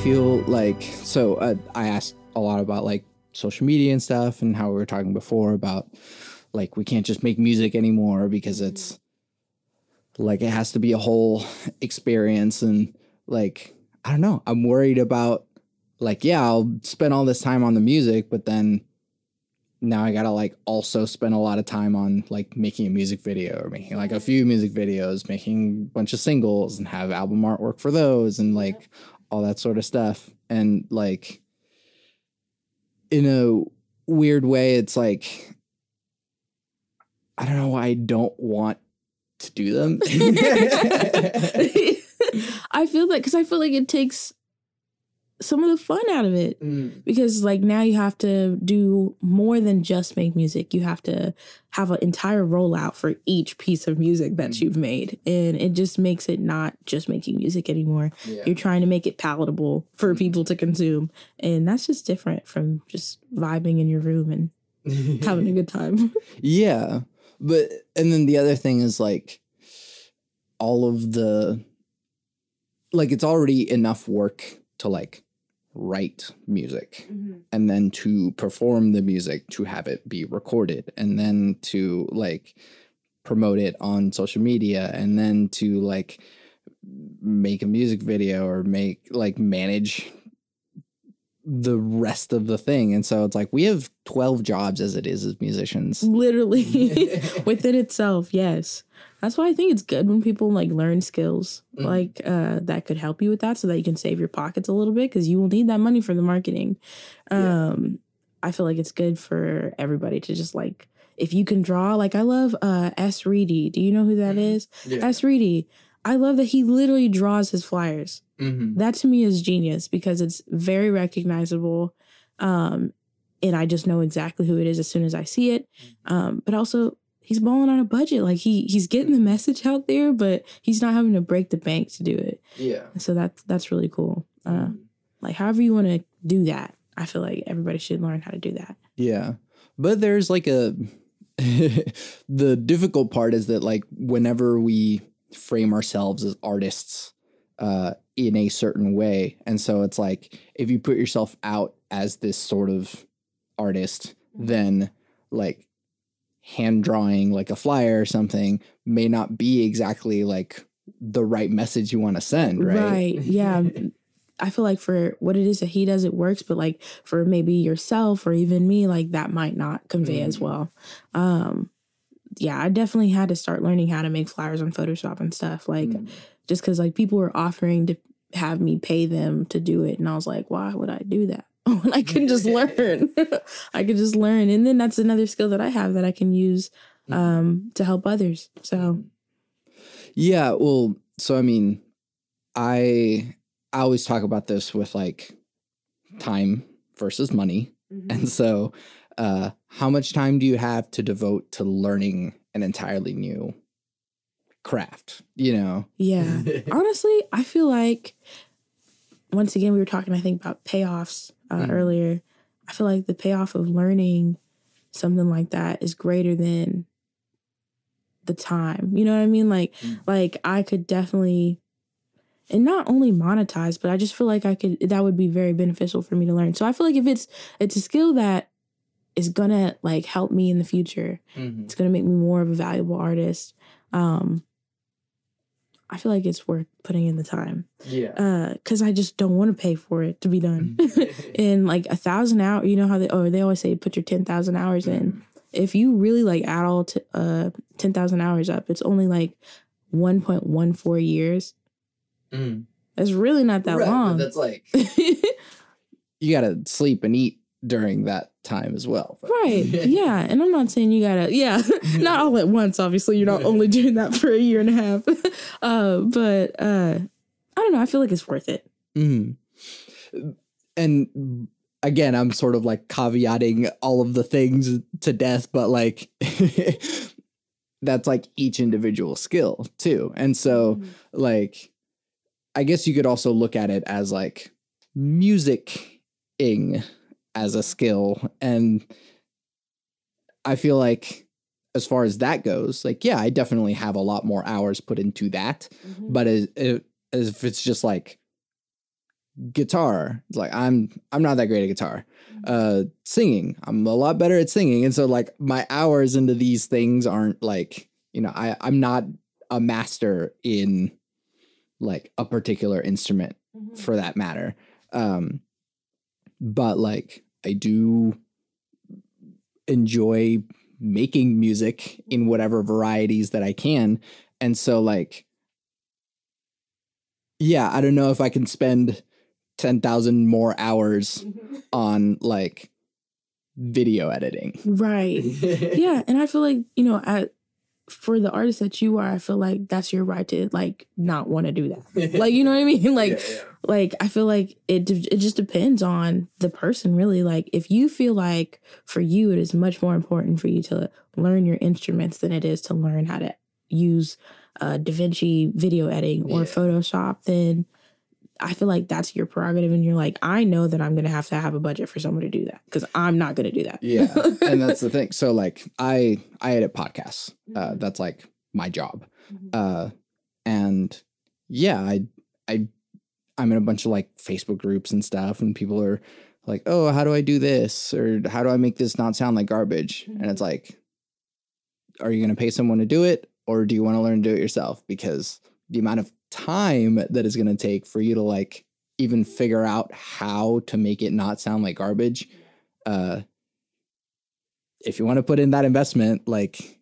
I feel like so uh, I asked a lot about like social media and stuff and how we were talking before about like we can't just make music anymore because it's like it has to be a whole experience and like I don't know. I'm worried about like yeah, I'll spend all this time on the music, but then now I gotta like also spend a lot of time on like making a music video or making like a few music videos, making a bunch of singles and have album artwork for those and like all that sort of stuff. And like in a weird way, it's like I don't know why I don't want to do them. I feel that because I feel like it takes some of the fun out of it. Because like now you have to do more than just make music. You have to have an entire rollout for each piece of music that Mhm. you've made. And it just makes it not just making music anymore. Yeah. you're trying to make it palatable for people to consume. And that's just different from just vibing in your room and having a good time. Yeah. But and then the other thing is like all of the like it's already enough work to like write music mm-hmm. and then to perform the music to have it be recorded and then to like promote it on social media and then to like make a music video or make like manage the rest of the thing. And so it's like we have 12 jobs as it is as musicians. Literally. Within itself yes that's why i think it's good when people like learn skills Mhm. like uh that could help you with that so that you can save your pockets a little bit because you will need that money for the marketing Yeah. um i feel like it's good for everybody to just like if you can draw like i love uh s reedy do you know who that Mhm. yeah. s reedy i love that he literally draws his flyers Mhm. that to me is genius because it's very recognizable um and i just know exactly who it is as soon as i see it um but also he's balling on a budget. Like he he's getting the message out there but he's not having to break the bank to do it. Yeah. So that's that's really cool. Uh like however you want to do that i feel like everybody should learn how to do that. Yeah. But there's like a the difficult part is that like whenever we frame ourselves as artists uh in a certain way and so it's like if you put yourself out as this sort of artist then like hand drawing like a flyer or something may not be exactly like the right message you want to send right Right. yeah i feel like for what it is that he does it works but like for maybe yourself or even me like that might not convey as Mhm. well um yeah i definitely had to start learning how to make flyers on photoshop and stuff like Mm. just because like people were offering to have me pay them to do it and i was like why would i do that when i can just learn. I could just learn. And then that's another skill that i have that i can use Mm. um to help others. So Yeah, well, so I mean, I I always talk about this with like time versus money. And so uh how much time do you have to devote to learning an entirely new craft, you know? yeah. Honestly i feel like once again we were talking i think about payoffs uh, Mhm. earlier i feel like the payoff of learning something like that is greater than the time you know what i mean like Mm. like i could definitely and not only monetize but i just feel like i could that would be very beneficial for me to learn so i feel like if it's it's a skill that is gonna like help me in the future it's gonna make me more of a valuable artist um i feel like it's worth putting in the time. Yeah. uh because i just don't want to pay for it to be done. In like a thousand hours you know how they oh they always say put your 10,000 hours in. If you really like add all t- uh 10,000 hours up it's only like 1.14 years. Mm. that's really not that Right, long. That's like you got to sleep and eat during that time as well. but- right. Yeah. And i'm not saying you gotta yeah. Not all at once obviously. You're not only doing that for a year and a half. Uh but uh i don't know. I feel like it's worth it. Mhm. And again, I'm sort of like caveating all of the things to death, but like that's like each individual skill too. And so, like, I guess you could also look at it as like musicing as a skill. And I feel like, as far as that goes, like, yeah, I definitely have a lot more hours put into that Mhm. but as, as if it's just like guitar it's like i'm i'm not that great at guitar uh singing i'm a lot better at singing and so like my hours into these things aren't like you know i i'm not a master in like a particular instrument for that matter um but like i do enjoy making music in whatever varieties that i can and so like yeah i don't know if i can spend 10,000 more hours mm-hmm. on like video editing Right. yeah, and I feel like you know, at for the artist that you are, I feel like that's your right to like not want to do that. Like you know what I mean? Like Yeah, yeah. Like I feel like it it just depends on the person really. Like if you feel like for you it is much more important for you to learn your instruments than it is to learn how to use uh DaVinci video editing or Yeah. Photoshop, then I feel like that's your prerogative and you're like, I know that I'm gonna have to have a budget for someone to do that because I'm not gonna do that. yeah and that's the thing so like i i edit podcasts uh that's like my job Mhm. uh and yeah i i i'm in a bunch of like facebook groups and stuff and people are like oh how do i do this? Or how do i make this not sound like garbage? And it's like are you going to pay someone to do it or do you want to learn to do it yourself? Because the amount of time that is going to take for you to like even figure out how to make it not sound like garbage uh if you want to put in that investment like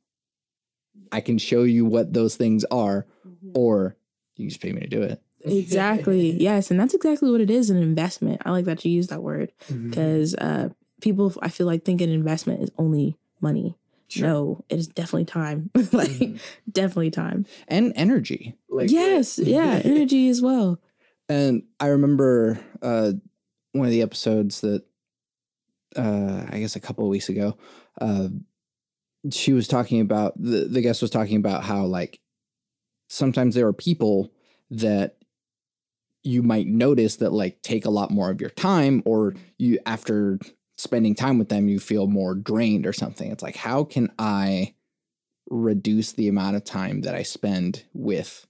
i can show you what those things are or you can just pay me to do it Exactly. Yes. And that's exactly what it is an investment. I like that you use that word Mm-hmm. because uh, people, I feel like, think an investment is only money. No, it is definitely time. like, Mhm. definitely time. and energy like yes. Yeah. Energy as well. and i remember uh one of the episodes that uh i guess a couple of weeks ago uh she was talking about the, the guest was talking about how like sometimes there are people that you might notice that like take a lot more of your time or you after spending time with them you feel more drained or something. It's like how can i reduce the amount of time that i spend with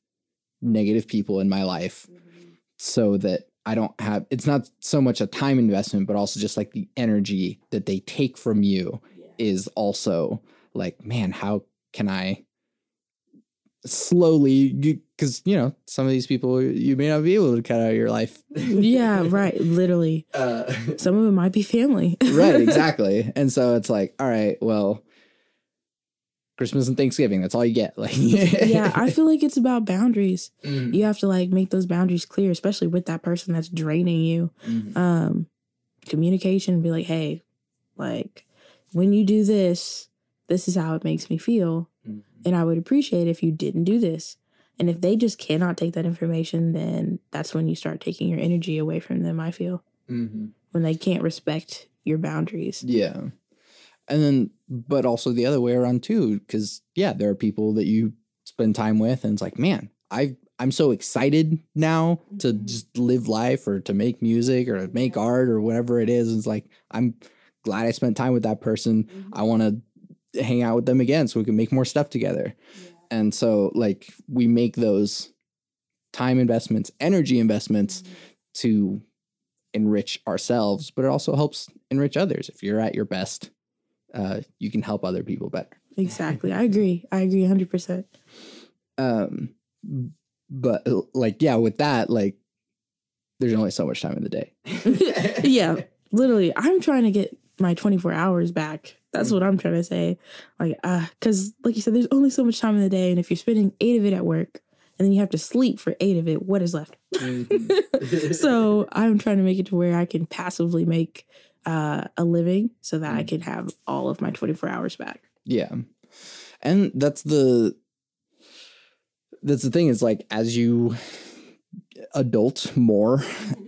negative people in my life mm-hmm. so that I don't have it's not so much a time investment, but also just like the energy that they take from you is also like, man, how can I slowly because you know some of these people you may not be able to cut out of your life. Yeah. Right. Literally. Uh, Some of them might be family. right, exactly. And so it's like, all right, well, Christmas and Thanksgiving, that's all you get. Like yeah. I feel like it's about boundaries. Mhm, You have to like make those boundaries clear, especially with that person that's draining you. mhm. um communication be like hey like when you do this this is how it makes me feel. And i would appreciate if you didn't do this and if they just cannot take that information then that's when you start taking your energy away from them i feel Mhm. when they can't respect your boundaries Yeah. And then, but also the other way around too, because yeah, there are people that you spend time with, and it's like, man, I I'm so excited now to Mhm. just live life or to make music or make art or whatever it is. It's like I'm glad I spent time with that person. I want to hang out with them again so we can make more stuff together. And so, like, we make those time investments, energy investments to enrich ourselves, but it also helps enrich others. If you're at your best, uh, you can help other people better. exactly i agree i agree 100% Um, but like, yeah, with that, like, there's only so much time in the day. yeah literally i'm trying to get my 24 hours back. That's what i'm trying to say. Like uh because like you said there's only so much time in the day and if you're spending eight of it at work and then you have to sleep for eight of it what is left? So i'm trying to make it to where i can passively make uh a living so that i can have all of my 24 hours back. Yeah. And that's the that's the thing is like as you adult more,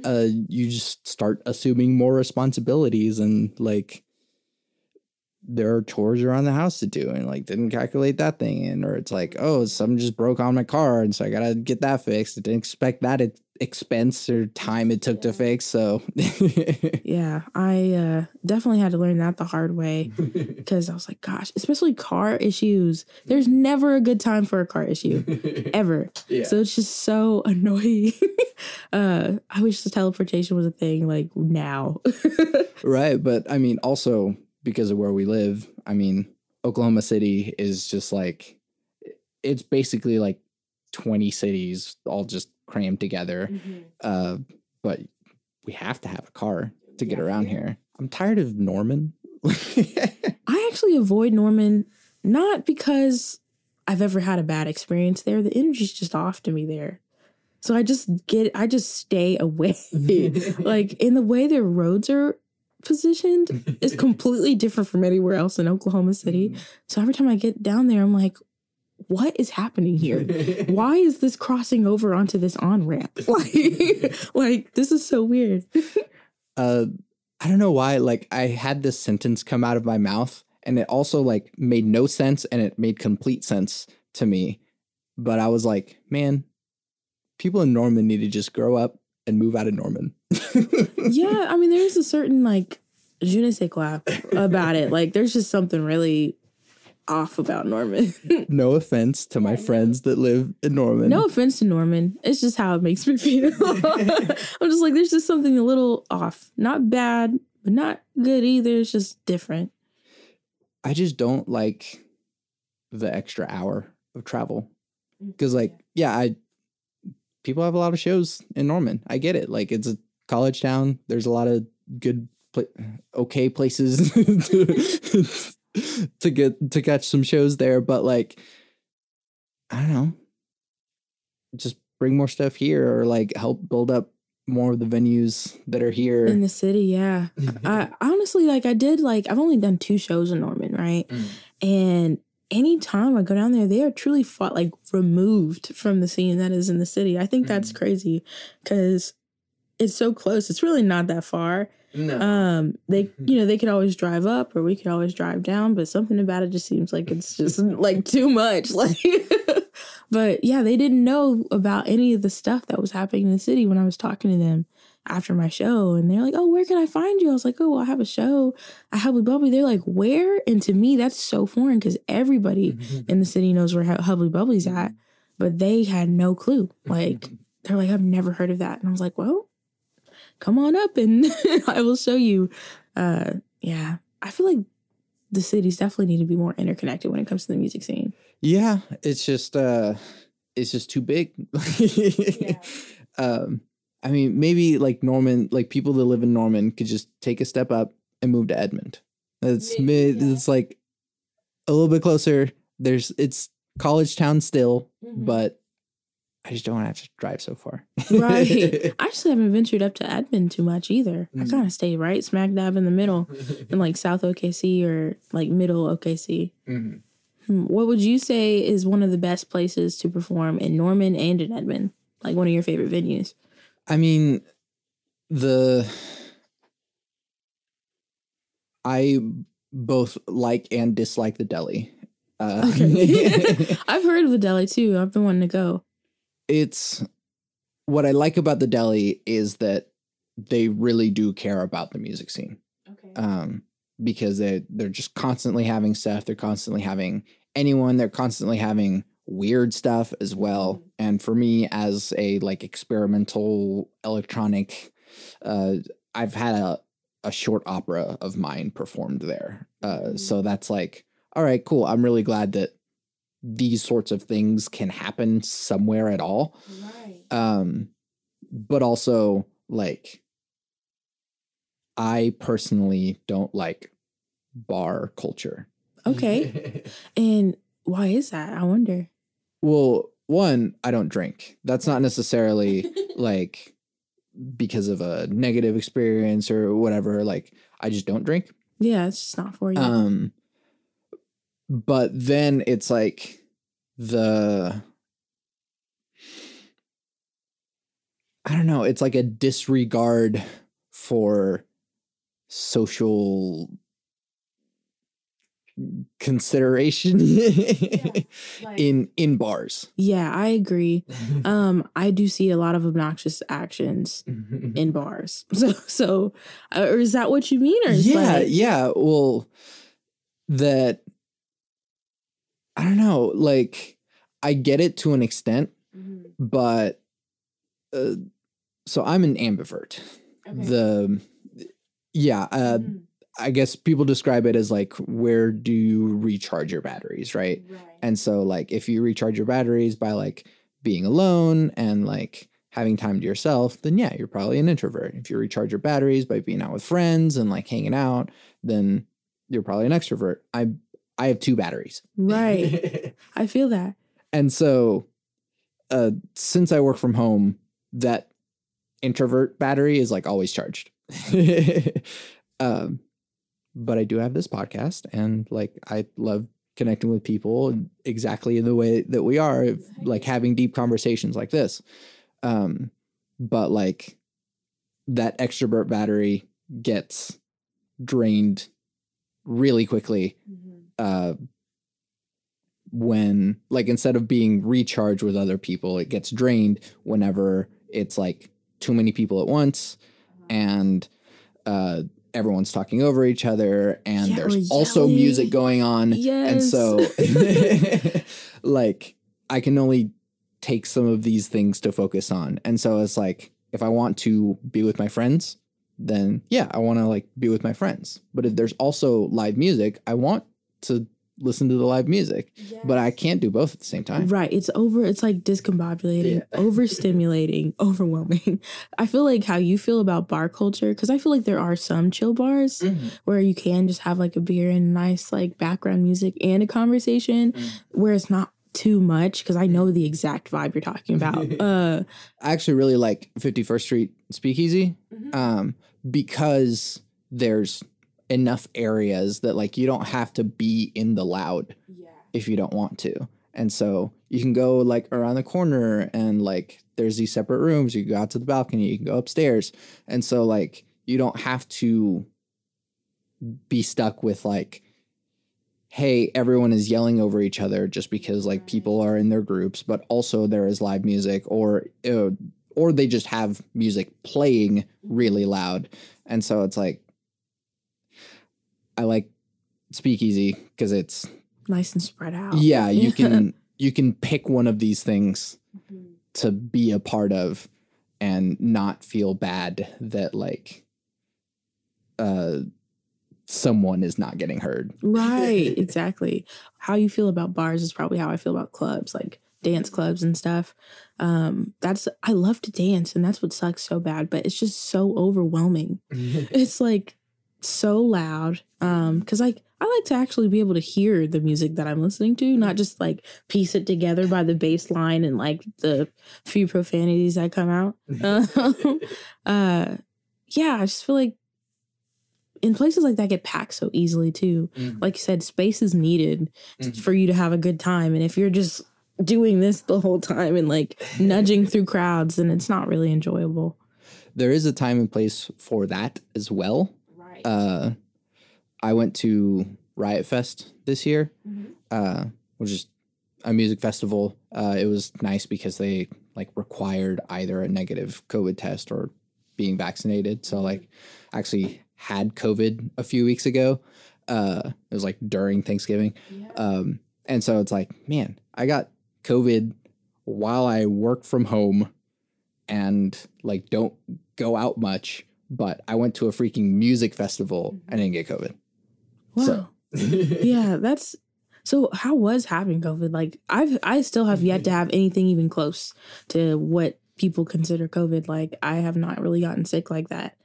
uh you just start assuming more responsibilities and like there are chores around the house to do and like didn't calculate that thing in or it's like oh something just broke on my car and so i gotta get that fixed i didn't expect that expense or time it took to fix so Yeah, I uh, definitely had to learn that the hard way because I was like, gosh, especially car issues. There's never a good time for a car issue ever. Yeah. So it's just so annoying. uh, I wish the teleportation was a thing like now. right but i mean also because of where we live i mean oklahoma city is just like it's basically like 20 cities all just crammed together uh but we have to have a car to get around here i'm tired of norman I actually avoid Norman not because I've ever had a bad experience there. The energy's just off to me there. So I just get I just stay away. like in the way their roads are positioned is completely different from anywhere else in Oklahoma City. So every time I get down there I'm like what is happening here? Why is this crossing over onto this on ramp? Like, like this is so weird. uh i don't know why like i had this sentence come out of my mouth and it also like made no sense and it made complete sense to me but i was like man people in norman need to just grow up and move out of norman yeah, I mean, there's a certain like je ne sais quoi about it. Like, there's just something really off about Norman. no offense to my friends that live in norman no offense to Norman, it's just how it makes me feel. I'm just like, there's just something a little off. Not bad, but not good either. It's just different. I just don't like the extra hour of travel mm, because, like, yeah, I people have a lot of shows in Norman. I get it. Like, it's a college town. There's a lot of good, pla- okay places to, to get to catch some shows there. But like, I don't know, just bring more stuff here or like help build up more of the venues that are here. In the city, yeah. I honestly like I did like I've only done two shows in Norman, right? Mm. And anytime I go down there, they are truly fought like removed from the scene that is in the city. I think that's crazy because it's so close. It's really not that far. no. Um, they you know they could always drive up or we could always drive down, but something about it just seems like it's just like too much. Like, but yeah, they didn't know about any of the stuff that was happening in the city when I was talking to them after my show, and they're like, "Oh, where can I find you?" I was like, "Oh, well, I have a show. I have a Bubbly." They're like, "Where?" And to me, that's so foreign because everybody in the city knows where Hu- Hubbly Bubbly's at, but they had no clue. Like, they're like, "I've never heard of that," and I was like, "Well." Come on up and I will show you. Uh, yeah, I feel like the cities definitely need to be more interconnected when it comes to the music scene. Yeah, it's just uh it's just too big. Um I mean maybe like Norman like people that live in Norman could just take a step up and move to Edmond. It's mid yeah. it's like a little bit closer. There's it's college town still, Mhm. but I just don't want to have to drive so far. Right. I actually haven't ventured up to Edmond too much either. I Mm. kind of stay right smack dab in the middle, in like South OKC or like Middle OKC. Mhm. Hmm, What would you say is one of the best places to perform in Norman and in Edmond? Like one of your favorite venues? I mean, the I both like and dislike the deli. Uh, Okay. I've heard of the deli too. I've been wanting to go. It's what I like about the deli is that they really do care about the music scene. Okay. Um, because they they're just constantly having stuff. They're constantly having anyone. They're constantly having weird stuff as well. And for me, as a like experimental electronic, uh, I've had a a short opera of mine performed there. Uh, so that's like, all right, cool. I'm really glad that these sorts of things can happen somewhere at all Right. um but also like i personally don't like bar culture Okay. And why is that? I wonder. well one i don't drink that's not necessarily like because of a negative experience or whatever like i just don't drink Yeah, it's just not for you. um but then it's like the i don't know it's like a disregard for social consideration like- in in bars. Yeah, I agree. Um, I do see a lot of obnoxious actions in bars. So, so, uh, or is that what you mean? Or is yeah, like, yeah. Well, that I don't know. Like, I get it to an extent, Mhm. but uh, so I'm an ambivert. Okay. The yeah, uh, Mhm. I guess people describe it as like where do you recharge your batteries, right? Right. And so like if you recharge your batteries by like being alone and like having time to yourself, then yeah, you're probably an introvert. If you recharge your batteries by being out with friends and like hanging out, then you're probably an extrovert. I I have two batteries. right. I feel that. and so uh since I work from home, that introvert battery is like always charged. um but I do have this podcast and like I love connecting with people exactly in the way that we are like having deep conversations like this. Um but like that extrovert battery gets drained really quickly uh when like instead of being recharged with other people it gets drained whenever it's like too many people at once and uh everyone's talking over each other and Yeah, there's or also yelling. music going on. And so like i can only take some of these things to focus on. And so it's like if i want to be with my friends then yeah i want to like be with my friends. But if there's also live music i want to listen to the live music but i can't do both at the same time Right. It's over. It's like discombobulating, Yeah. overstimulating, overwhelming. I feel like how you feel about bar culture, because I feel like there are some chill bars where you can just have like a beer and nice like background music and a conversation Mm. where it's not too much because I know the exact vibe you're talking about. uh i actually really like 51st street speakeasy um because there's enough areas that like you don't have to be in the loud if you don't want to. And so you can go like around the corner and like there's these separate rooms. You can go out to the balcony, you can go upstairs. And so like you don't have to be stuck with like, hey, everyone is yelling over each other just because like people are in their groups, but also there is live music or uh, or they just have music playing really loud. And so it's like I like speakeasy because it's nice and spread out. yeah you can you can pick one of these things to be a part of and not feel bad that like uh someone is not getting heard right, exactly. How you feel about bars is probably how I feel about clubs, like dance clubs and stuff. Um, that's I love to dance, and that's what sucks so bad, but it's just so overwhelming. it's like so loud. Um, because like I like to actually be able to hear the music that I'm listening to, not just like piece it together by the bass line and like the few profanities that come out. Um, uh, yeah, I just feel like in places like that get packed so easily too. Mhm. Like you said, space is needed Mhm. for you to have a good time. And if you're just doing this the whole time and like nudging through crowds, then it's not really enjoyable. there is a time and place for that as well Right. uh i went to riot fest this year Mhm. uh which is a music festival. Uh it was nice because they like required either a negative covid test or being vaccinated. So like I actually had covid a few weeks ago. Uh it was like during thanksgiving. Um and so it's like man i got covid while i work from home and like don't go out much but i went to a freaking music festival and didn't get covid Wow. So- yeah, that's so how was having COVID? Like I've I still have yet to have anything even close to what people consider COVID. Like I have not really gotten sick like that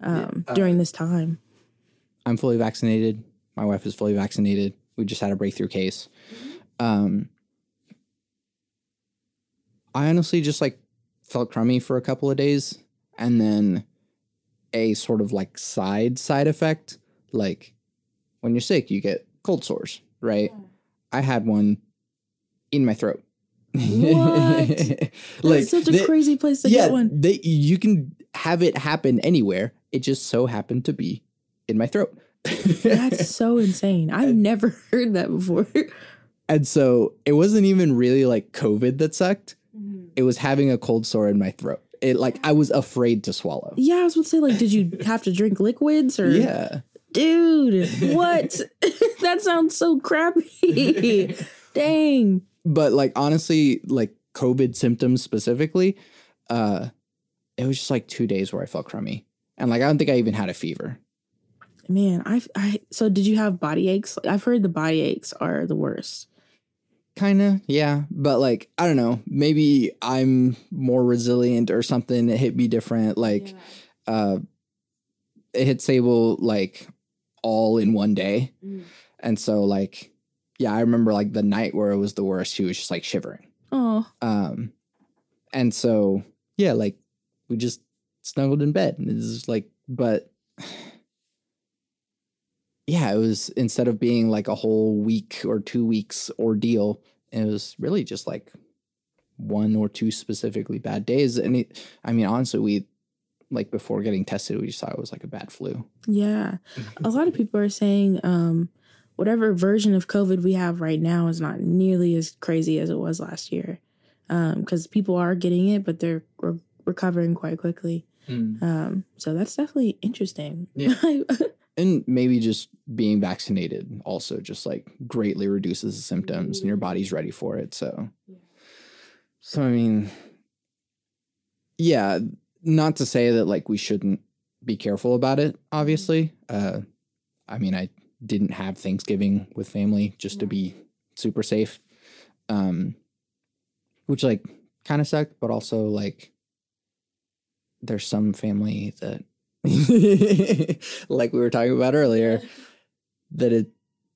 um Yeah, during uh, this time. I'm fully vaccinated. My wife is fully vaccinated. We just had a breakthrough case. Um, I honestly just like felt crummy for a couple of days, and then a sort of like side side effect, like when you're sick, you get cold sores, right? I had one in my throat. What? That's such a crazy place to yeah, get one. they you can have it happen anywhere. It just so happened to be in my throat. That's so insane. I've never heard that before. and so it wasn't even really like COVID that sucked. Mm-hmm. It was having a cold sore in my throat. It like I was afraid to swallow. Yeah, I was gonna say, like, did you have to drink liquids or? Yeah. Dude, what? that sounds so crappy. Dang. But like honestly, like COVID symptoms specifically, uh, it was just like two days where I felt crummy. And like I don't think I even had a fever. Man, I, I, so did you have body aches? I've heard the body aches are the worst. Kinda, yeah. But like, I don't know, maybe I'm more resilient or something. It hit me different. Like, uh, it hit Sable like all in one day. Mm. And so like, yeah, I remember like the night where it was the worst, she was just like shivering. Oh, Um, and so yeah, like we just snuggled in bed, and it's like, but yeah, it was instead of being like a whole week or two weeks ordeal, it was really just like one or two specifically bad days. And it, I mean, honestly, we like before getting tested, we just thought it was like a bad flu. yeah. A lot of people are saying um, whatever version of COVID we have right now is not nearly as crazy as it was last year. Because people are getting it, but they're re- recovering quite quickly. Um, so that's definitely interesting. Yeah. and maybe just being vaccinated also just like greatly reduces the symptoms and your body's ready for it so. So i mean yeah not to say that like we shouldn't be careful about it obviously uh i mean i didn't have thanksgiving with family just to be super safe um which like kind of sucked but also like there's some family that like we were talking about earlier that it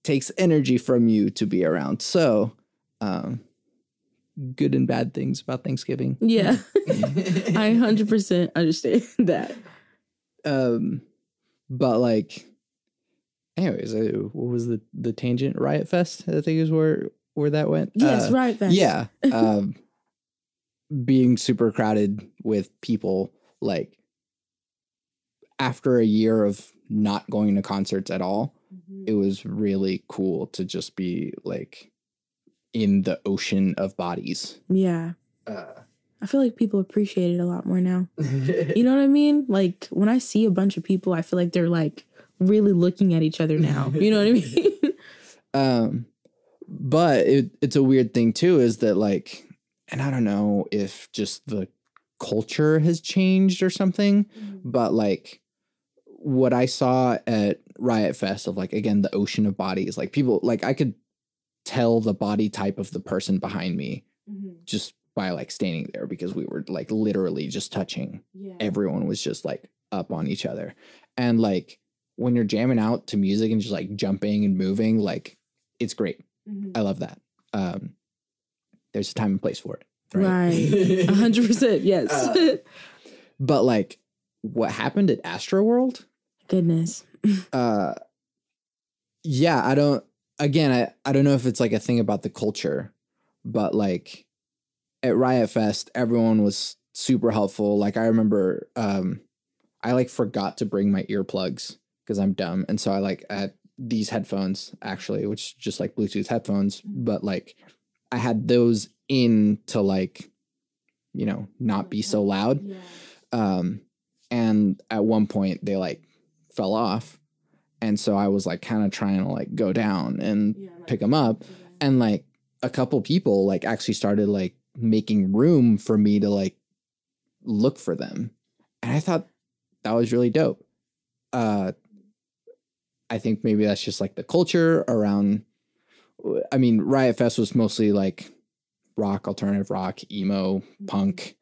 takes energy from you to be around so um good and bad things about thanksgiving yeah. I 100% understand that. um but like anyways uh, what was the the tangent riot fest i think is where where that went Yes, Uh, right. Fast. yeah um being super crowded with people like after a year of not going to concerts at all it was really cool to just be like in the ocean of bodies Yeah. uh, I feel like people appreciate it a lot more now. You know what I mean? Like when I see a bunch of people, I feel like they're like really looking at each other now. You know what I mean? um but it, it's a weird thing too is that like and i don't know if just the culture has changed or something but like what i saw at riot fest of like again the ocean of bodies like people like i could tell the body type of the person behind me just by like standing there because we were like literally just touching. Everyone was just like up on each other. And like when you're jamming out to music and just like jumping and moving like it's great. I love that. Um there's a time and place for it Right. A hundred percent. Yes. Uh, but like what happened at Astroworld Goodness. uh yeah i don't again i i don't know if it's like a thing about the culture but like at riot fest everyone was super helpful like i remember um i like forgot to bring my earplugs because i'm dumb and so i like had these headphones actually which just like bluetooth headphones but like i had those in to like you know not be so loud Yeah. um and at one point they like fell off. And so i was like kind of trying to like go down and pick them up. and like a couple people like actually started like making room for me to like look for them. And i thought that was really dope. Uh i think maybe that's just like the culture around i mean riot fest was mostly like rock alternative rock emo punk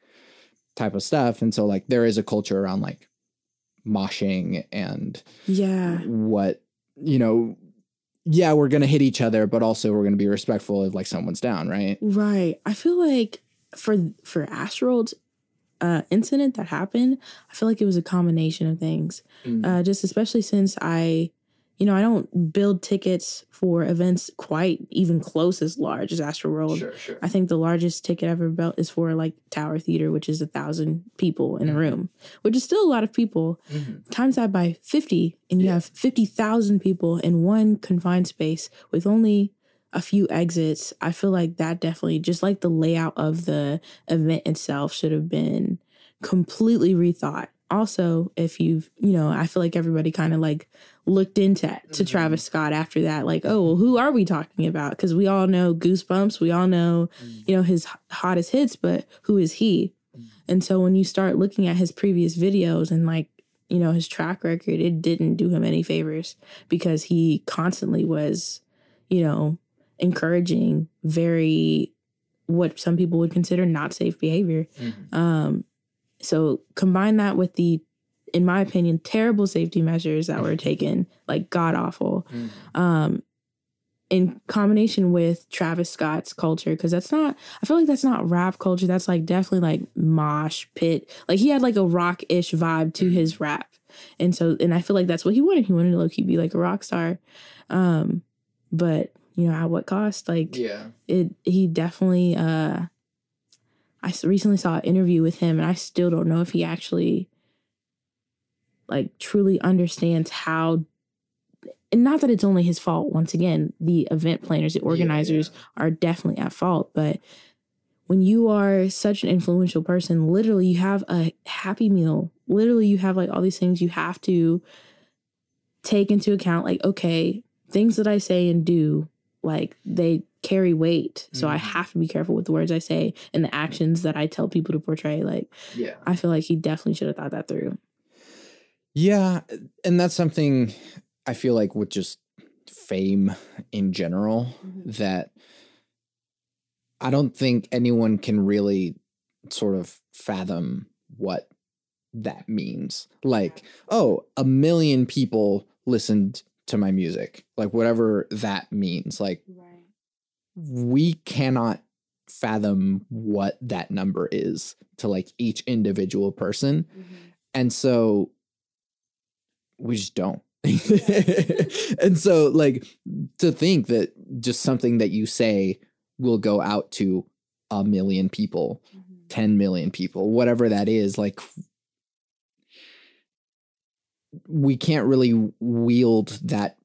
type of stuff and so like there is a culture around like moshing and Yeah. what you know yeah we're gonna hit each other but also we're gonna be respectful if like someone's down right Right. I feel like for for Astroworld's uh incident that happened, I feel like it was a combination of things. Mm. Uh just especially since I you know, I don't build tickets for events quite even close as large as Astroworld. Sure, sure. I think the largest ticket I've ever built is for like Tower Theater, which is a thousand people in a Mhm. room, which is still a lot of people. Mhm. Times that by 50, and you Yeah. have 50,000 people in one confined space with only a few exits. I feel like that definitely, just like the layout of the event itself, should have been completely rethought. Also, if you've, you know, I feel like everybody kind of like looked into to Mhm. Travis Scott after that, like, oh, well, who are we talking about? Because we all know Goosebumps, we all know, Mm. you know, his hottest hits, but who is he? Mm. And so when you start looking at his previous videos and like, you know, his track record, it didn't do him any favors because he constantly was, you know, encouraging very what some people would consider not safe behavior. Mhm. Um, so combine that with the, in my opinion, terrible safety measures that were taken, like god awful, Mhm. um, in combination with Travis Scott's culture, because that's not, I feel like that's not rap culture. That's like definitely like mosh pit. Like he had like a rock ish vibe to his rap. And so, and I feel like that's what he wanted. He wanted to low key be like a rock star. Um, but you know, at what cost? Like, Yeah. it he definitely uh I recently saw an interview with him and I still don't know if he actually like truly understands how and not that it's only his fault once again the event planners the organizers are definitely at fault but when you are such an influential person literally you have a happy meal literally you have like all these things you have to take into account like okay things that i say and do like they carry weight so i Mhm. have to be careful with the words i say and the actions that i tell people to portray like Yeah. i feel like he definitely should have thought that through Yeah, and that's something I feel like with just fame in general mm-hmm. that I don't think anyone can really sort of fathom what that means. Like, oh, a million people listened to my music. Like whatever that means. Like right we cannot fathom what that number is to like each individual person. Mm-hmm. And so we just don't. and so like to think that just something that you say will go out to a million people, mm-hmm. 10 million people, whatever that is, like we can't really wield that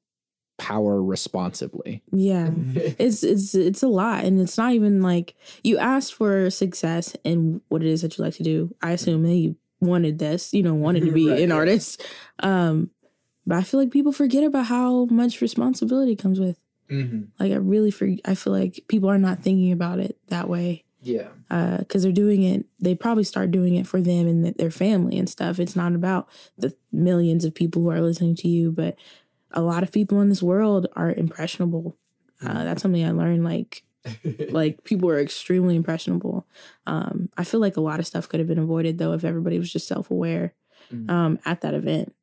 power responsibly. yeah. It's it's it's a lot and it's not even like you asked for success in what it is that you like to do. I mm-hmm. assume that you wanted this you know wanted to be Right, an artist. Um but i feel like people forget about how much responsibility comes with. Like i really for i feel like people are not thinking about it that way. Yeah. because they're doing it they probably start doing it for them and th- their family and stuff. It's not about the millions of people who are listening to you but a lot of people in this world are impressionable. Uh, that's something i learned like like people are extremely impressionable um i feel like a lot of stuff could have been avoided though if everybody was just self-aware Mhm. um at that event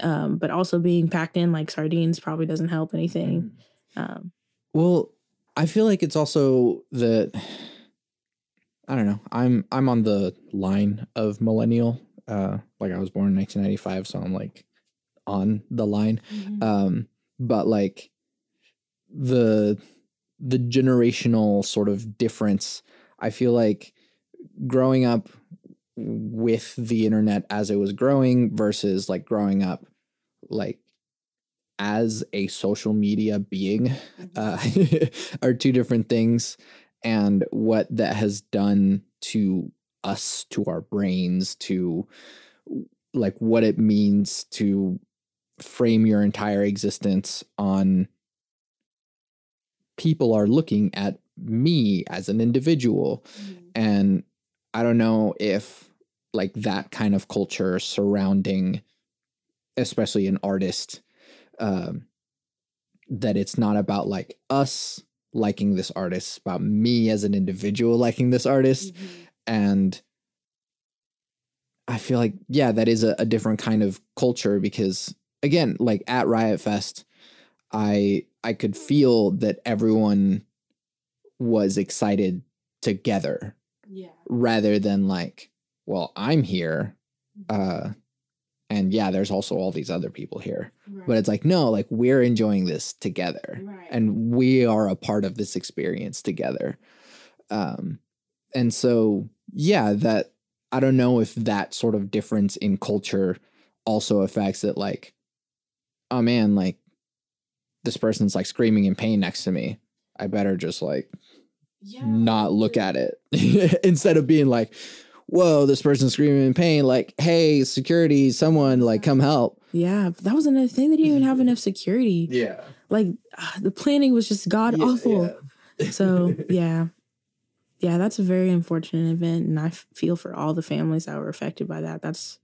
um but also being packed in like sardines probably doesn't help anything um Well, I feel like it's also that I don't know. I'm I'm on the line of millennial. Uh like I was born in 1995, so I'm like on the line. Um but like the the generational sort of difference, I feel like growing up with the internet as it was growing versus like growing up like as a social media being uh, are two different things. And what that has done to us to our brains to like what it means to frame your entire existence on people are looking at me as an individual. And i don't know if like that kind of culture surrounding especially an artist um that it's not about like us liking this artist it's about me as an individual liking this artist. And i feel like yeah that is a, a different kind of culture because again like at riot fest i i could feel that everyone was excited together yeah rather than like well i'm here uh and yeah, there's also all these other people here. But it's like, no, like we're enjoying this together Right. and we are a part of this experience together. Um, and so, yeah, that I don't know if that sort of difference in culture also affects it. Like, oh man, like this person's like screaming in pain next to me. I better just like not look at it instead of being like, whoa, this person's screaming in pain. Like, hey, security, someone like come help. Yeah, that was another thing. They didn't even have enough security. Yeah. Like ah, the planning was just god awful. So yeah, yeah, that's a very unfortunate event, and I f- feel for all the families that were affected by that. That's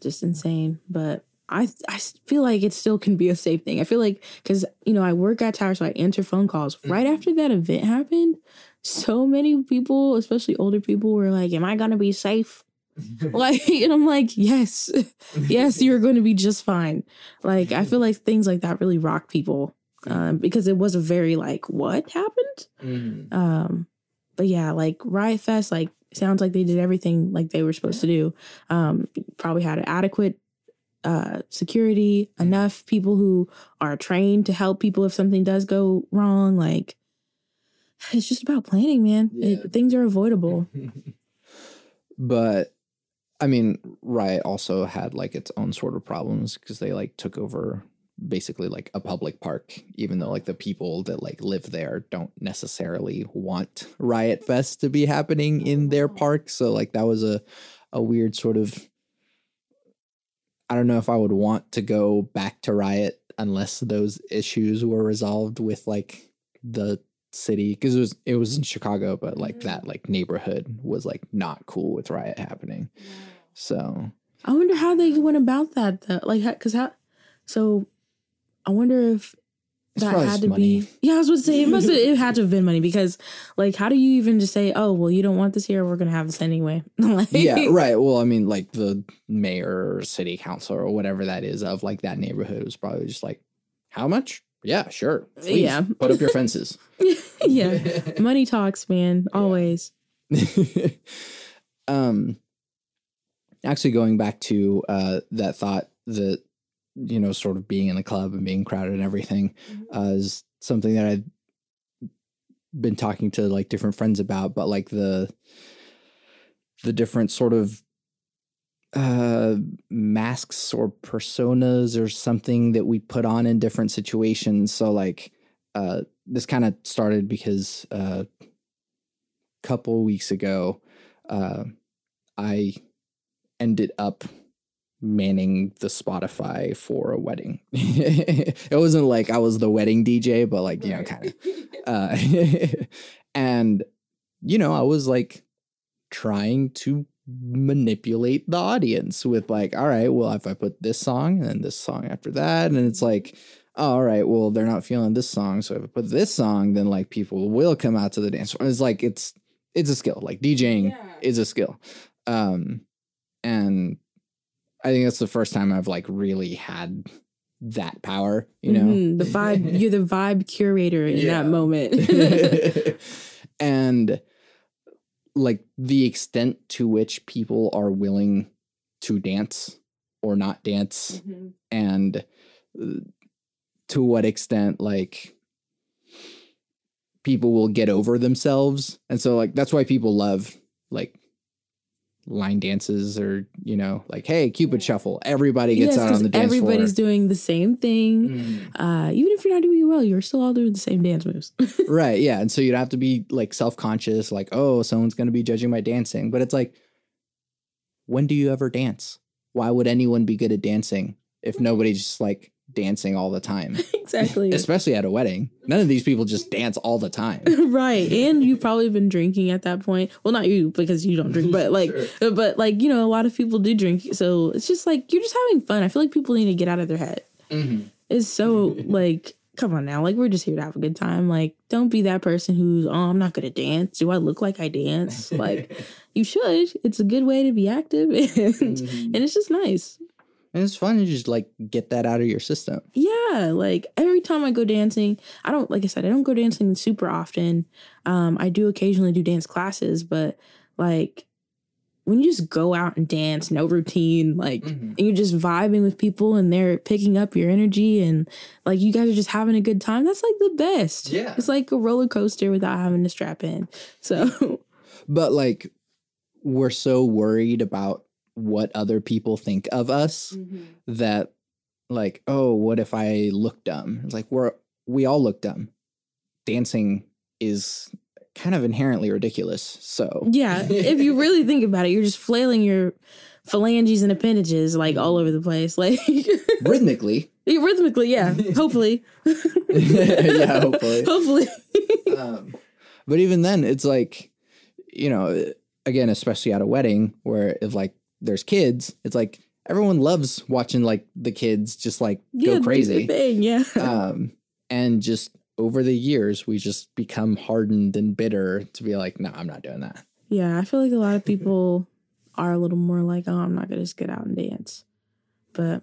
just insane. But I I feel like it still can be a safe thing. I feel like because you know I work at Tower, so I answer phone calls. Right after that event happened, so many people, especially older people, were like, "Am I gonna be safe?" like, and I'm like, "Yes, yes, you're going to be just fine." Like, I feel like things like that really rock people um, because it was a very like, "What happened?" Mhm. Um, but yeah, like Riot Fest, like sounds like they did everything like they were supposed to do. Um, probably had an adequate uh security, enough people who are trained to help people if something does go wrong. Like it's just about planning, man. Yeah. It, things are avoidable. but I mean, Riot also had like its own sort of problems because they like took over basically like a public park, even though like the people that like live there don't necessarily want Riot Fest to be happening in their park. So like that was a a weird sort of I don't know if I would want to go back to Riot unless those issues were resolved with like the city because it was it was in Chicago, but like Mhm. that like neighborhood was like not cool with riot happening. So I wonder how they went about that. Though. Like, because how? So, I wonder if It's that had to money. be. Yeah, I was going to say it must. Have, it had to have been money because, like, how do you even just say, "Oh, well, you don't want this here. We're going to have this anyway." like, yeah, right. Well, I mean, like the mayor or city council or whatever that is of like that neighborhood was probably just like, how much? Yeah, sure. Please, Yeah. put up your fences. yeah. Money talks, man. Always. um actually going back to uh that thought that you know sort of being in the club and being crowded and everything uh, is something that i've been talking to like different friends about but like the the different sort of uh masks or personas or something that we put on in different situations. So like uh this kind of started because uh couple weeks ago uh i ended up manning the spotify for a wedding. It wasn't like i was the wedding dj but like you know kind of uh and you know i was like trying to manipulate the audience with like all right well if i put this song and then this song after that and it's like oh, all right well they're not feeling this song so if i put this song then like people will come out to the dance it's like it's it's a skill like djing is a skill. Um and i think that's the first time i've like really had that power you know Mhm, the vibe. You're the vibe curator in Yeah. that moment. and like the extent to which people are willing to dance or not dance and uh, to what extent like people will get over themselves and so like that's why people love like line dances or you know like hey cupid shuffle everybody gets yes, out on the dance everybody's floor doing the same thing. Mm. Uh, even if you're not doing it well, you're still all doing the same dance moves. right yeah and so you'd have to be like self-conscious like oh someone's going to be judging my dancing but it's like when do you ever dance why would anyone be good at dancing if nobody's just like dancing all the time exactly. especially at a wedding none of these people just dance all the time right. And you've probably been drinking at that point. Well, not you because you don't drink, but like, but like, you know, a lot of people do drink. So it's just like, you're just having fun. I feel like people need to get out of their head. Mm-hmm. It's so like, come on now. Like, we're just here to have a good time. Like, don't be that person who's, oh, I'm not going to dance. Do I look like I dance? Like, you should. It's a good way to be active and, mm-hmm. and it's just nice. And it's fun to just like get that out of your system Yeah, like every time I go dancing, I don't like I said, I don't go dancing super often. Um, I do occasionally do dance classes, but like when you just go out and dance, no routine, like Mhm. and you're just vibing with people and they're picking up your energy and like you guys are just having a good time. That's like the best. Yeah. It's like a roller coaster without having to strap in. So But like we're so worried about what other people think of us that like, oh, what if I look dumb? It's like we're we all look dumb. Dancing is kind of inherently ridiculous. So yeah, if you really think about it, you're just flailing your phalanges and appendages like all over the place. Like rhythmically. rhythmically, yeah. Hopefully. yeah, hopefully. Hopefully. um, but even then, it's like, you know, again, especially at a wedding where if like there's kids, it's like everyone loves watching like the kids just like yeah, go crazy. thing, yeah. um, and just over the years, we just become hardened and bitter to be like, no, I'm not doing that. Yeah, I feel like a lot of people are a little more like, oh, I'm not gonna just get out and dance. But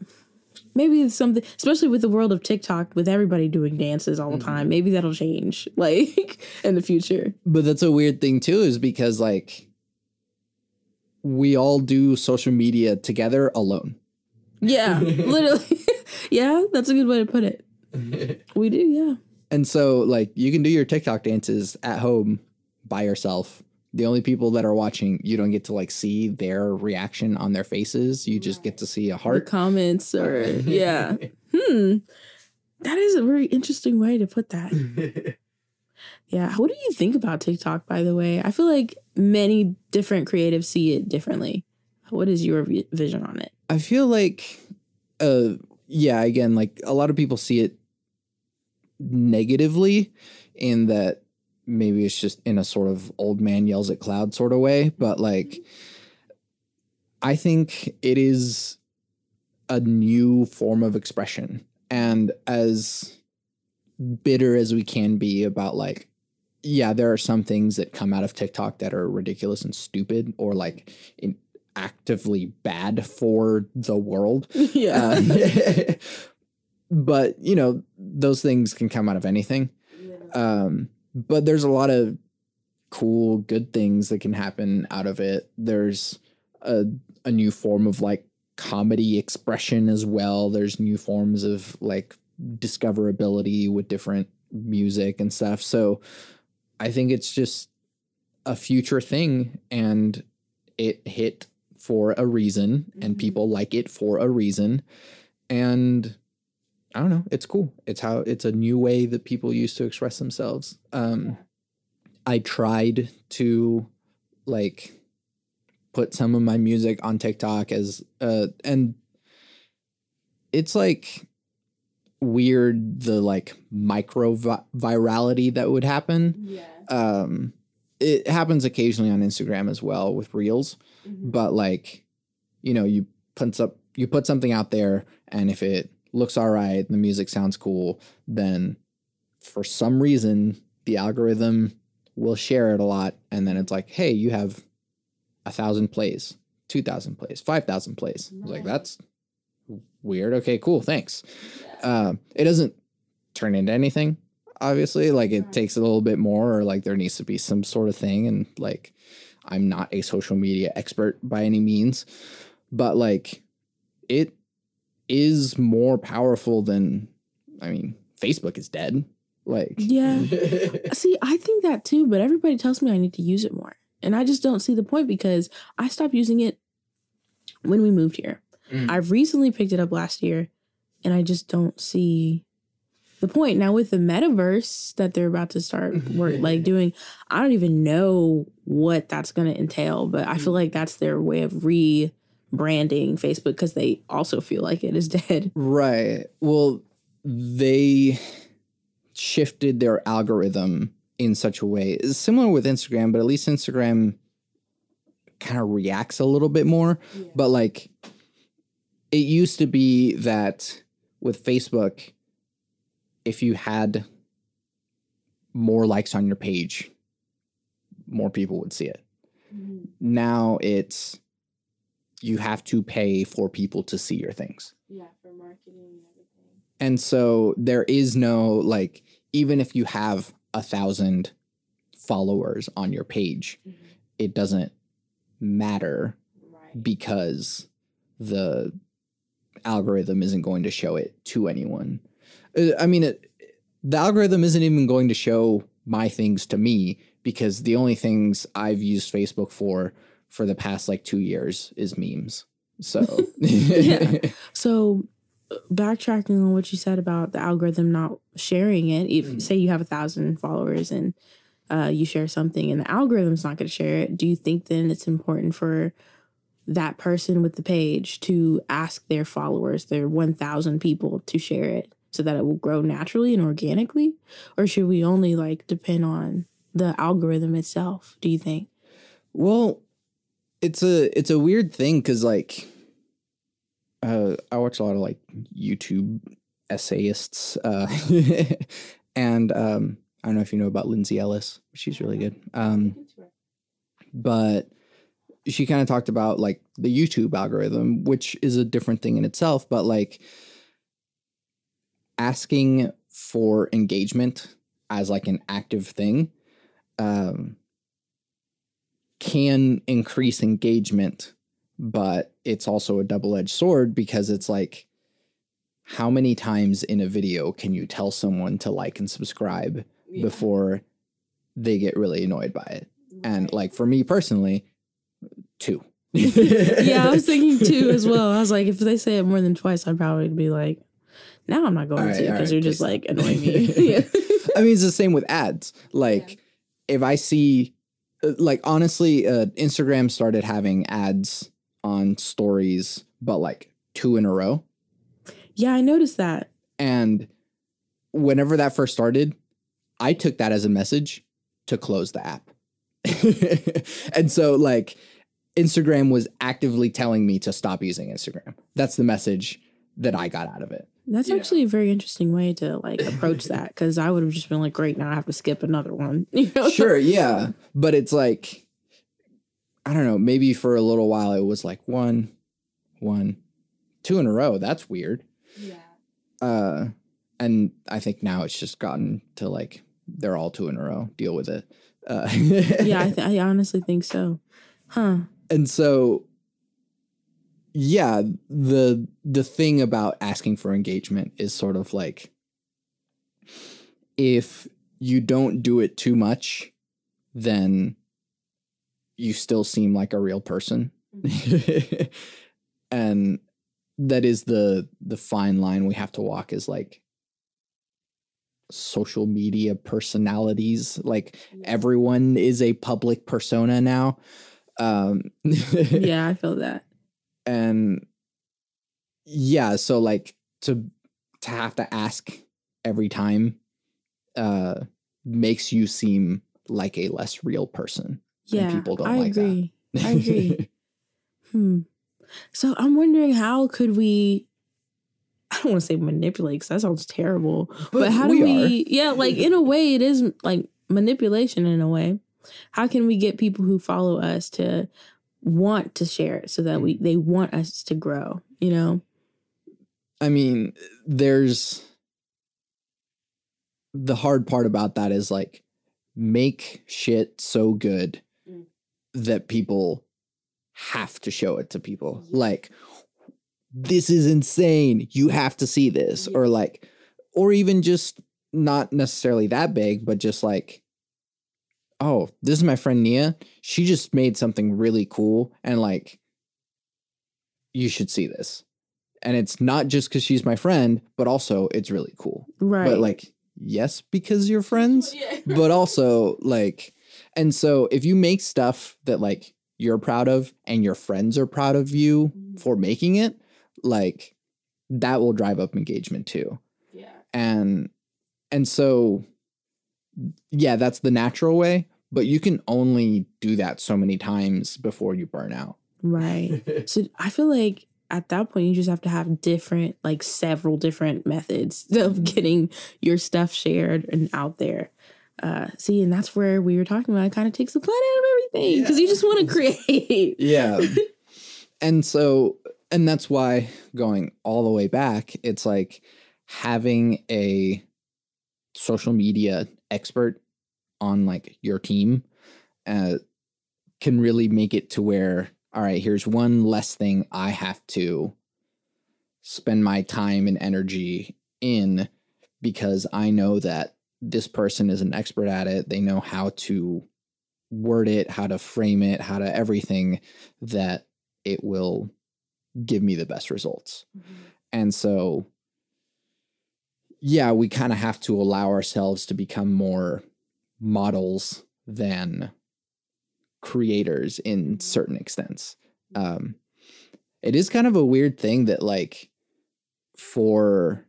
maybe it's something, especially with the world of TikTok, with everybody doing dances all the Mhm. time. Maybe that'll change, like in the future. But that's a weird thing too, is because like we all do social media together alone. Yeah, literally. yeah, that's a good way to put it. We do, yeah. And so, like, you can do your TikTok dances at home by yourself. The only people that are watching, you don't get to like see their reaction on their faces. You just get to see a The heart. comments or yeah. Hmm. That is a very interesting way to put that. Yeah. What do you think about TikTok, by the way? I feel like many different creatives see it differently. What is your vi- vision on it? I feel like, uh, yeah, again, like a lot of people see it negatively in that maybe it's just in a sort of old man yells at cloud sort of way. But like, I think it is a new form of expression. And as bitter as we can be about like, yeah, there are some things that come out of TikTok that are ridiculous and stupid or like in, actively bad for the world. yeah. Um, but you know, those things can come out of anything. Um, but there's a lot of cool, good things that can happen out of it. There's a a new form of like comedy expression as well. There's new forms of like discoverability with different music and stuff. So I think it's just a future thing and it hit for a reason and Mhm. people like it for a reason. And I don't know, it's cool. It's how it's a new way that people used to express themselves. Um I tried to like put some of my music on TikTok as uh and it's like weird the like micro vi- virality that would happen. yeah. Um it happens occasionally on Instagram as well with reels, but like you know, you put up you put something out there and if it looks all right, the music sounds cool, then for some reason the algorithm will share it a lot and then it's like, "Hey, you have a thousand plays, two thousand plays, five thousand plays. Was like, that's weird. Okay, cool, thanks. Um, it doesn't turn into anything, obviously. Like it takes a little bit more, or like there needs to be some sort of thing. And like, I'm not a social media expert by any means, but like, it is more powerful than, I mean, Facebook is dead. Like, Yeah. See, I think that too, but everybody tells me I need to use it more. And I just don't see the point because I stopped using it when we moved here. Mm. I've recently picked it up last year and I just don't see the point. Now with the metaverse that they're about to start work like doing, I don't even know what that's going to entail, but I feel mm. like that's their way of rebranding Facebook because they also feel like it is dead. Right. Well, they shifted their algorithm in such a way. It's similar with Instagram, but at least Instagram kind of reacts a little bit more. But like it used to be that with Facebook, if you had more likes on your page, more people would see it. Mm-hmm. Now it's you have to pay for people to see your things. Yeah, for marketing and everything. And so there is no like, even if you have a thousand followers on your page, mm-hmm. it doesn't matter because the algorithm isn't going to show it to anyone. Uh, I mean, it, the algorithm isn't even going to show my things to me because the only things I've used Facebook for for the past like two years is memes. So, Yeah. So, backtracking on what you said about the algorithm not sharing it, if Mhm. say you have a thousand followers and uh, you share something and the algorithm's not going to share it, do you think then it's important for that person with the page to ask their followers, their 1,000 people, to share it so that it will grow naturally and organically? Or should we only like depend on the algorithm itself, do you think? well, it's a it's a weird thing because like, uh, I watch a lot of like YouTube essayists, uh, and um, I don't know if you know about Lindsay Ellis. She's really good. Um, but she kind of talked about like the YouTube algorithm, which is a different thing in itself, but like asking for engagement as like an active thing um, can increase engagement, but it's also a double edged sword because it's like, how many times in a video can you tell someone to like and subscribe before they get really annoyed by it? And like for me personally, two. yeah, I was thinking two as well. I was like, if they say it more than twice, I'd probably be like, now I'm not going All right, to because right, you're just like annoying me. yeah. I mean, it's the same with ads. Like, if I see, uh, like, honestly, uh, Instagram started having ads on stories, but like two in a row. yeah, I noticed that. And whenever that first started, I took that as a message to close the app. and so, like, Instagram was actively telling me to stop using Instagram. That's the message that I got out of it. That's Yeah. actually a very interesting way to like approach that because I would have just been like, great, now I have to skip another one. You know? sure, yeah. But it's like, I don't know, maybe for a little while it was like one, one, two in a row. That's weird. Yeah. Uh, and I think now it's just gotten to like, they're all two in a row. Deal with it. Uh, Yeah, I, th- I honestly think so. Huh. And so yeah the the thing about asking for engagement is sort of like if you don't do it too much then you still seem like a real person. Mm-hmm. And that is the the fine line we have to walk is like social media personalities. Like everyone is a public persona now um yeah, I feel that. and yeah so like to to have to ask every time uh makes you seem like a less real person Yeah, people don't I like that. I agree. hmm. So I'm wondering how could we? I don't want to say manipulate because that sounds terrible. But, how do we we? Yeah, like in a way, it is like manipulation in a way. How can we get people who follow us to want to share it so that we they want us to grow? You know? I mean, there's the hard part about that is like make shit so good Mm. that people have to show it to people. Like, this is insane. You have to see this. Yeah. Or like, or even just not necessarily that big, but just like, oh, this is my friend Nia. She just made something really cool. And like, you should see this. And it's not just because she's my friend, but also it's really cool. Right. But like, yes, because you're friends, but also like, and so if you make stuff that like you're proud of and your friends are proud of you Mhm. for making it, like that will drive up engagement too. yeah. And and so yeah, that's the natural way, but you can only do that so many times before you burn out. Right. So I feel like at that point you just have to have different, like several different methods of getting your stuff shared and out there. Uh, see, and that's where we were talking about. It kind of takes the fun out of everything because you just want to create. Yeah. and so, and that's why going all the way back, it's like having a social media expert on like your team uh, can really make it to where all right, here's one less thing I have to spend my time and energy in because I know that this person is an expert at it. They know how to word it, how to frame it, how to everything that it will give me the best results. And so, yeah, we kind of have to allow ourselves to become more models than creators in mm-hmm. certain extents. Mm-hmm. Um, it is kind of a weird thing that, like, for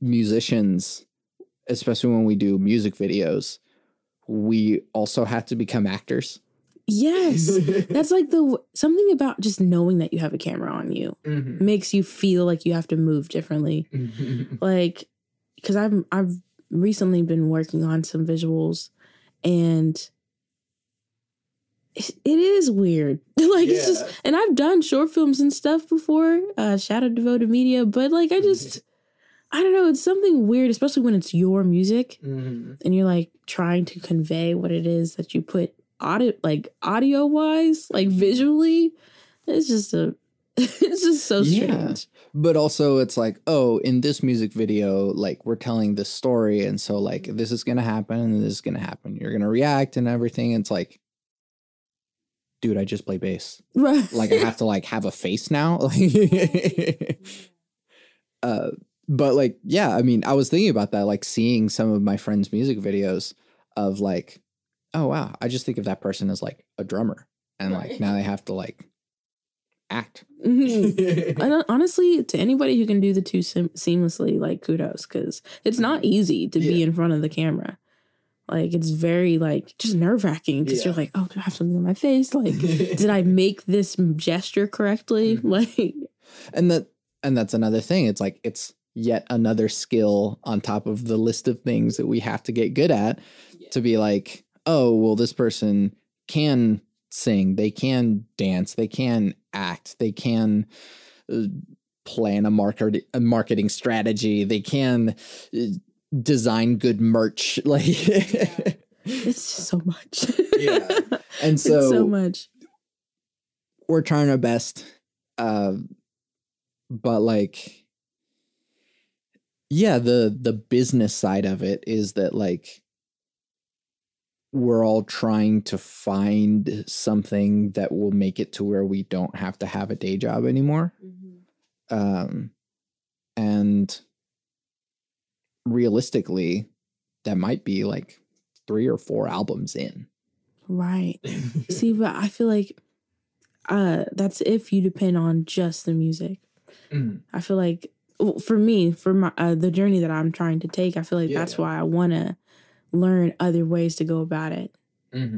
musicians, especially when we do music videos, we also have to become actors. Yes. That's like the something about just knowing that you have a camera on you mm-hmm. makes you feel like you have to move differently. Like cuz I've I've recently been working on some visuals and it, it is weird. like it's just and I've done short films and stuff before, uh Shadow Devoted Media, but like I just I don't know, it's something weird especially when it's your music and you're like trying to convey what it is that you put audio like audio wise like visually it's just a it's just so strange. Yeah. but also it's like oh in this music video like we're telling this story and so like this is gonna happen and this is gonna happen. You're gonna react and everything. It's like dude i just play bass. Right. Like i have to like have a face now? Like uh but like yeah i mean i was thinking about that like seeing some of my friends music videos of like oh wow i just think of that person as like a drummer. And like now they have to like act. Mhm. Honestly to anybody who can do the two sim- seamlessly like kudos because it's not easy to be Mm-hmm. In front of the camera. Like it's very like just nerve-wracking because you're like oh do i have something on my face? Like did i make this gesture correctly? Mhm. like and that and that's another thing it's like it's yet another skill on top of the list of things that we have to get good at to be like oh well this person can sing they can dance they can act. They can uh, plan a market a marketing strategy. They can uh, design good merch. Like it's just so much. Yeah. and it's so so much. we're trying our best uh but like yeah the the business side of it is that like we're all trying to find something that will make it to where we don't have to have a day job anymore um and realistically that might be like three or four albums in Right. See, but I feel like uh that's if you depend on just the music. Mhm. I feel like well, for me, for my uh, the journey that I'm trying to take, I feel like Yeah, that's why I want to learn other ways to go about it.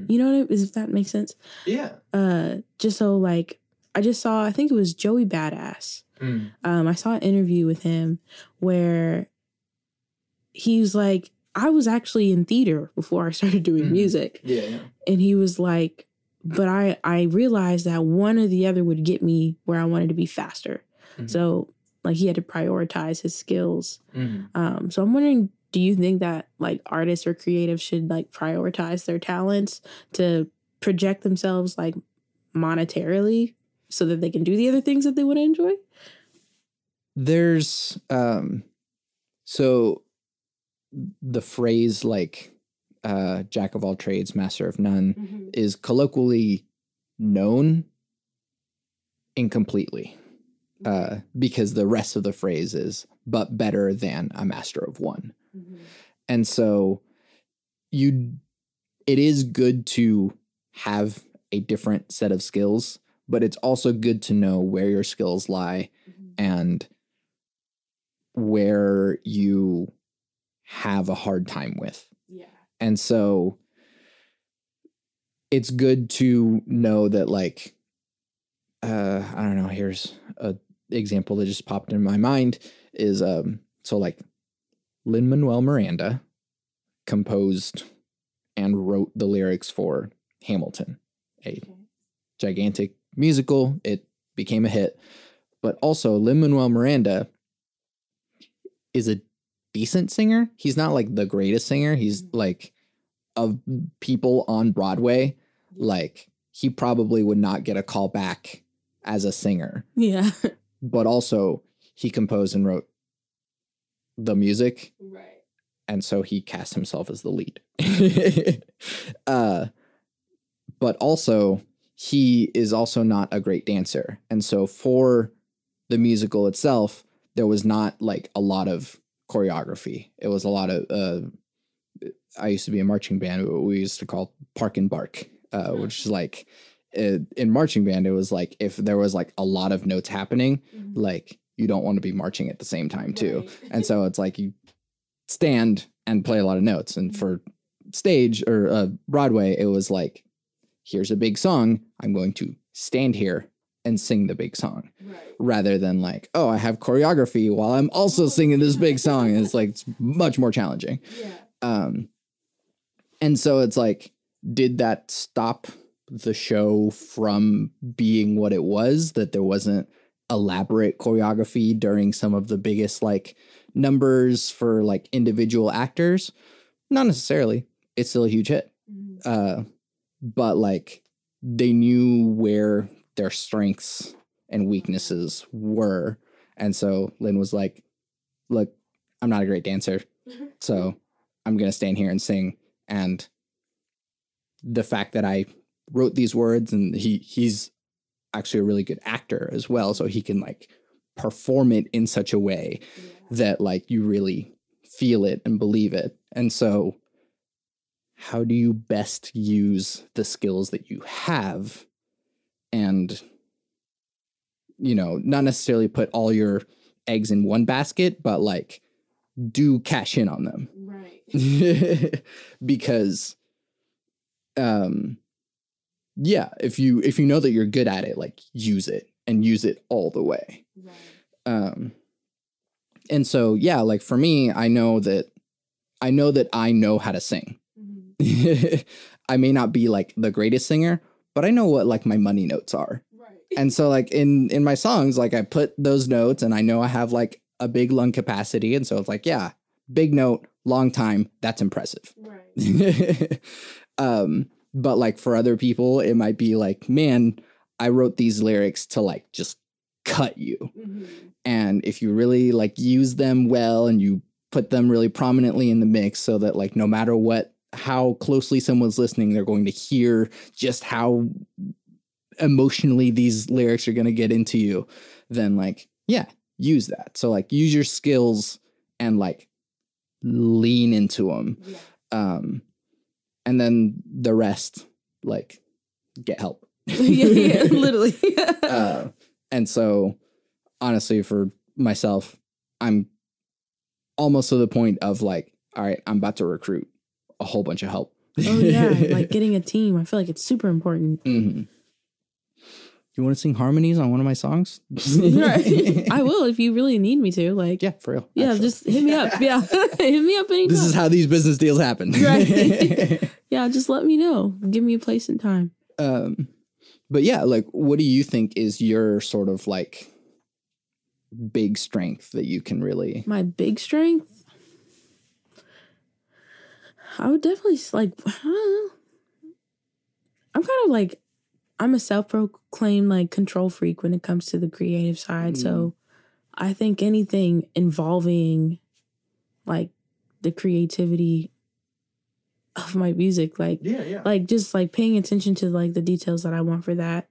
You know what I, if that makes sense? yeah Uh just so like I just saw I think it was Joey Badass. Um I saw an interview with him where he was like I was actually in theater before I started doing Mhm. music yeah and he was like but i i realized that one or the other would get me where i wanted to be faster Mhm. so like he had to prioritize his skills yeah um so i'm wondering do you think that like artists or creatives should like prioritize their talents to project themselves like monetarily so that they can do the other things that they want to enjoy? There's um so the phrase like uh jack of all trades master of none is colloquially known incompletely uh because the rest of the phrase is but better than a master of one and so you it is good to have a different set of skills but it's also good to know where your skills lie and where you have a hard time with. yeah. And so it's good to know that like uh I don't know, here's a example that just popped in my mind is um so like Lin Manuel Miranda composed and wrote the lyrics for Hamilton, a gigantic musical. It became a hit. But also Lin Manuel Miranda is a decent singer. He's not like the greatest singer. He's Mhm. like of people on Broadway, like he probably would not get a call back as a singer. Yeah. But also, he composed and wrote the music, Right. and so he cast himself as the lead. uh, but also, he is also not a great dancer, and so for the musical itself, there was not like a lot of choreography. It was a lot of. Uh, I used to be a marching band. We used to call park and bark, uh, which is like uh, in marching band. It was like if there was like a lot of notes happening, like you don't want to be marching at the same time too. And so it's like you stand and play a lot of notes. And for stage or uh, Broadway, it was like, here's a big song. I'm going to stand here and sing the big song Right. rather than like, oh, I have choreography while I'm also singing this big song. And it's like it's much more challenging. Yeah. Um, and so it's like, did that stop the show from being what it was? That there wasn't elaborate choreography during some of the biggest like numbers for like individual actors? Not necessarily. It's still a huge hit. Uh, but like they knew where their strengths and weaknesses were. And so Lin was like, look, I'm not a great dancer. So I'm going to stand here and sing. And the fact that I wrote these words and he he's actually a really good actor as well. So he can like perform it in such a way that like you really feel it and believe it. And so how do you best use the skills that you have and you know, not necessarily put all your eggs in one basket, but like do cash in on them. Right. because um yeah, if you if you know that you're good at it, like use it and use it all the way. Right. Um and so yeah, like for me, I know that I know that I know how to sing. I may not be like the greatest singer, but I know what like my money notes are. Right. And so like in in my songs, like I put those notes and I know I have like a big lung capacity. And so it's like, yeah, big note, long time, that's impressive. Right. um, but like for other people, it might be like, man, I wrote these lyrics to like just cut you. And if you really like use them well and you put them really prominently in the mix so that like no matter what how closely someone's listening, they're going to hear just how emotionally these lyrics are going to get into you, then like, yeah, use that. So like use your skills and like lean into them. Yeah. Um and then the rest like get help. yeah, yeah, literally. uh, and so honestly for myself i'm almost to the point of like all right i'm about to recruit a whole bunch of help oh yeah, like getting a team. I feel like it's super important. hmm you want to sing harmonies on one of my songs right. I will if you really need me to. Like, yeah, for real yeah actually. just hit me up. Yeah, hit me up anytime. this is how these business deals happen Right. yeah, just let me know. Give me a place and time. um but yeah like what do you think is your sort of like big strength that you can really My big strength, I would definitely like. I don't know. I'm kind of like, I'm a self-proclaimed like control freak when it comes to the creative side. So, I think anything involving, like, the creativity of my music, like yeah yeah like just like paying attention to like the details that I want for that.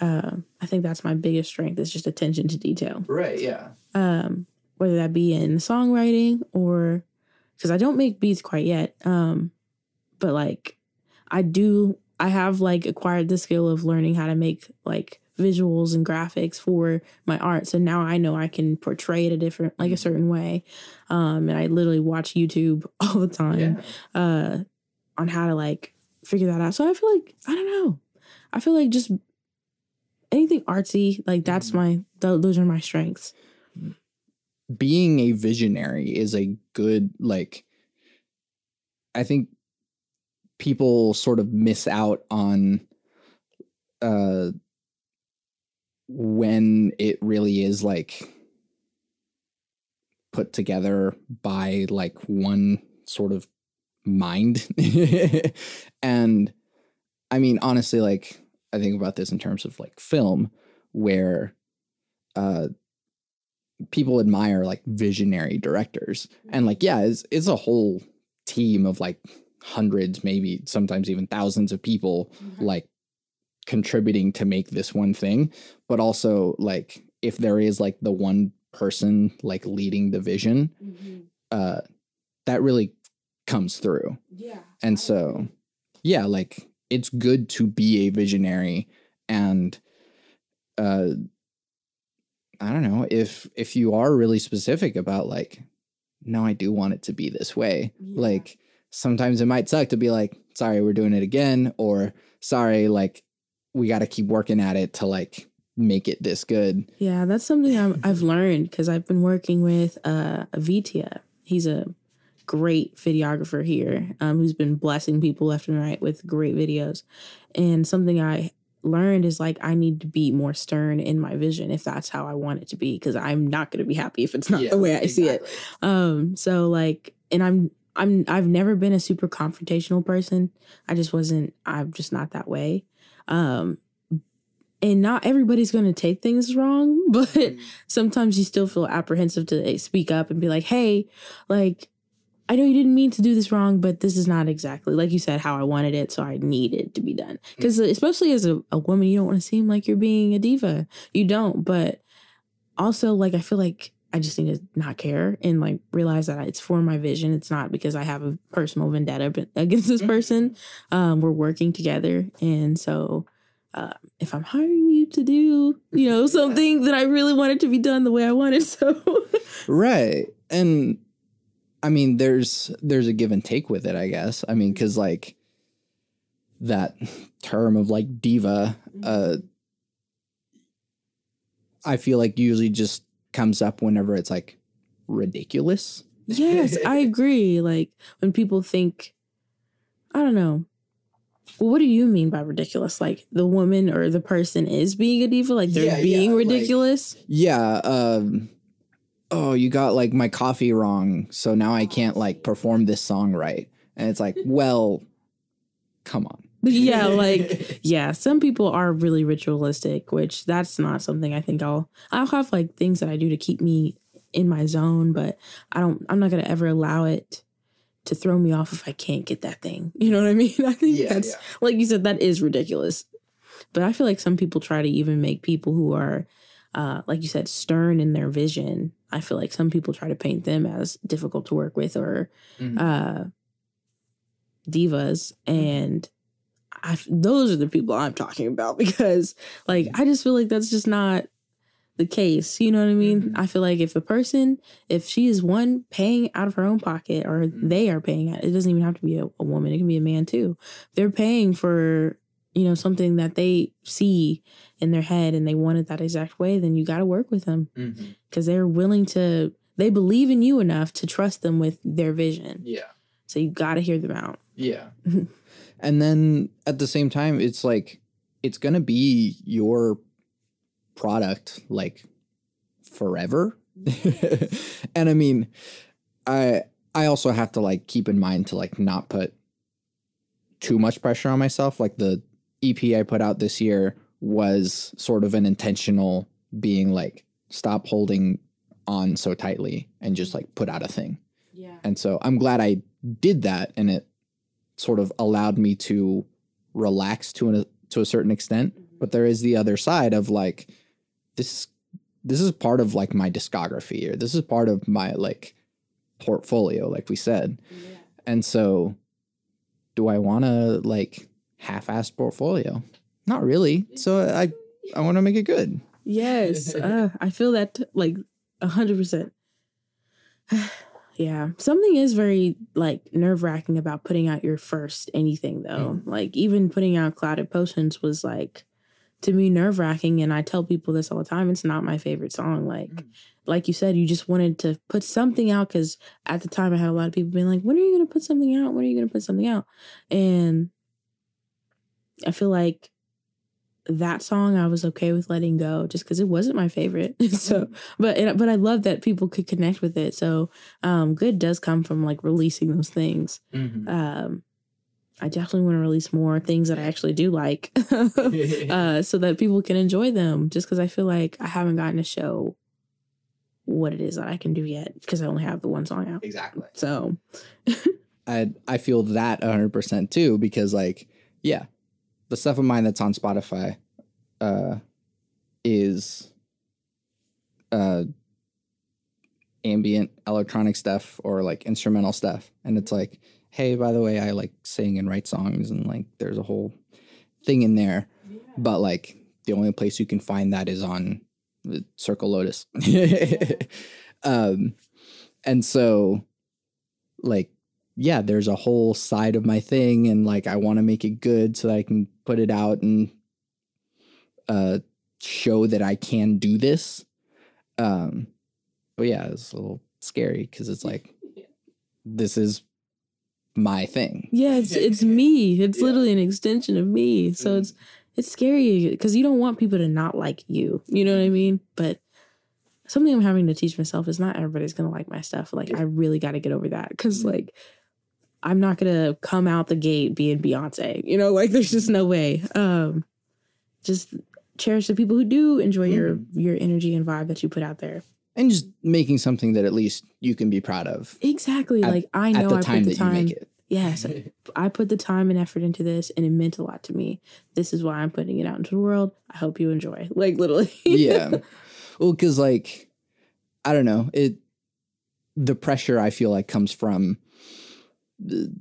Uh, I think that's my biggest strength is just attention to detail. right yeah Um, whether that be in songwriting or because I don't make beats quite yet. Um, but like I do, I have like acquired the skill of learning how to make like visuals and graphics for my art. So now I know I can portray it a different, like a certain way. Um, and I literally watch YouTube all the time uh on how to like figure that out. So I feel like I don't know. I feel like just anything artsy, like that's my th- those are my strengths. being a visionary is a good like i think people sort of miss out on uh when it really is like put together by like one sort of mind and I mean, honestly, like I think about this in terms of like film, where uh people admire like visionary directors. And like, yeah, it's it's a whole team of like hundreds, maybe sometimes even thousands of people like contributing to make this one thing. But also like if there is like the one person like leading the vision, uh that really comes through. Yeah. And so, yeah, like it's good to be a visionary and uh I don't know, if if you are really specific about like no, I do want it to be this way. Yeah. Like sometimes it might suck to be like, sorry, we're doing it again or sorry, like we got to keep working at it to like make it this good. Yeah, that's something I'm, I've learned because I've been working with uh, Avitia. He's a great videographer here um, who's been blessing people left and right with great videos. And something I learned is like I need to be more stern in my vision if that's how I want it to be because I'm not going to be happy if it's not the way I see it. Um, so like, and I'm I'm I've never been a super confrontational person. I just wasn't. I'm just not that way. Um, and not everybody's going to take things wrong, but sometimes you still feel apprehensive to speak up and be like, "Hey, like." I know you didn't mean to do this wrong, but this is not exactly like you said how I wanted it, so I need it to be done. Because especially as a, a woman, you don't want to seem like you're being a diva. You don't, but also like I feel like I just need to not care and like realize that it's for my vision. It's not because I have a personal vendetta against this person. Um, we're working together, and so uh, if I'm hiring you to do, you know, something that I really wanted to be done the way I wanted, so Right. And I mean there's there's a give and take with it, I guess. I mean cuz like that term of like diva uh I feel like usually just comes up whenever it's like ridiculous. yes, I agree. Like when people think, I don't know. Well, what do you mean by ridiculous? Like the woman or the person is being a diva? Like they're Yeah, yeah, being like- ridiculous? Yeah, um oh, you got like my coffee wrong, so now I can't like perform this song right. And it's like, well, come on. Yeah, like yeah, some people are really ritualistic, which that's not something I think I'll I'll have like things that I do to keep me in my zone, but I don't I'm not gonna ever allow it to throw me off if I can't get that thing. You know what I mean? I think Yeah, that's yeah. like you said, that is ridiculous. But I feel like some people try to even make people who are uh, like you said, stern in their vision. I feel like some people try to paint them as difficult to work with or Mhm. uh, divas, and I, those are the people I'm talking about because, like, I just feel like that's just not the case. You know what I mean? Mhm. I feel like if a person, if she is one paying out of her own pocket, or Mhm. they are paying, it doesn't even have to be a, a woman; it can be a man too. They're paying for you know something that they see in their head and they want it that exact way. Then you got to work with them because they're willing to. They believe in you enough to trust them with their vision. Yeah. So you got to hear them out. Yeah. and then at the same time, it's like it's gonna be your product like forever. and I mean, I I also have to like keep in mind to like not put too much pressure on myself. Like the EP I put out this year was sort of an intentional being like stop holding on so tightly and just like put out a thing. Yeah. And so I'm glad I did that and it sort of allowed me to relax to an to a certain extent. But there is the other side of like this this is part of like my discography or this is part of my like portfolio, like we said. And so do I want to like half-ass portfolio? Not really. So I I want to make it good. Yes, uh, I feel that like a hundred percent. Yeah, something is very like nerve wracking about putting out your first anything though. Like even putting out Clouded Potions was like to me nerve wracking, and I tell people this all the time. It's not my favorite song. Like, Mm. like you said, you just wanted to put something out because at the time I had a lot of people being like, "When are you going to put something out? When are you going to put something out?" And I feel like that song I was okay with letting go just because it wasn't my favorite. so, but and, but I love that people could connect with it. So, um, good does come from like releasing those things. Um, I definitely want to release more things that I actually do like, uh, so that people can enjoy them. Just because I feel like I haven't gotten to show what it is that I can do yet because I only have the one song out. Exactly. So I I feel that hundred percent too because like yeah, the stuff of mine that's on Spotify, uh, is uh ambient electronic stuff or like instrumental stuff, and it's like hey, by the way, I like sing and write songs, and like there's a whole thing in there, but like the only place you can find that is on Circle Lotus. um, and so like yeah, there's a whole side of my thing and like I want to make it good so that I can put it out and uh show that I can do this. Um but yeah, it's a little scary cuz it's like this is my thing. yeah, it's it's me. It's Yeah. literally an extension of me. So Mm. it's it's scary because you don't want people to not like you. You know what I mean? But something I'm having to teach myself is not everybody's gonna like my stuff. Like I really got to get over that because Mm. like I'm not gonna come out the gate being Beyonce. You know, like there's just no way. Um, just cherish the people who do enjoy your Mm. your energy and vibe that you put out there. And just making something that at least you can be proud of Exactly. At- like I know I put the time. you make it. Yes, I put the time and effort into this, and it meant a lot to me. This is why I'm putting it out into the world. I hope you enjoy. Like literally. yeah. Well, because like I don't know it. The pressure I feel like comes from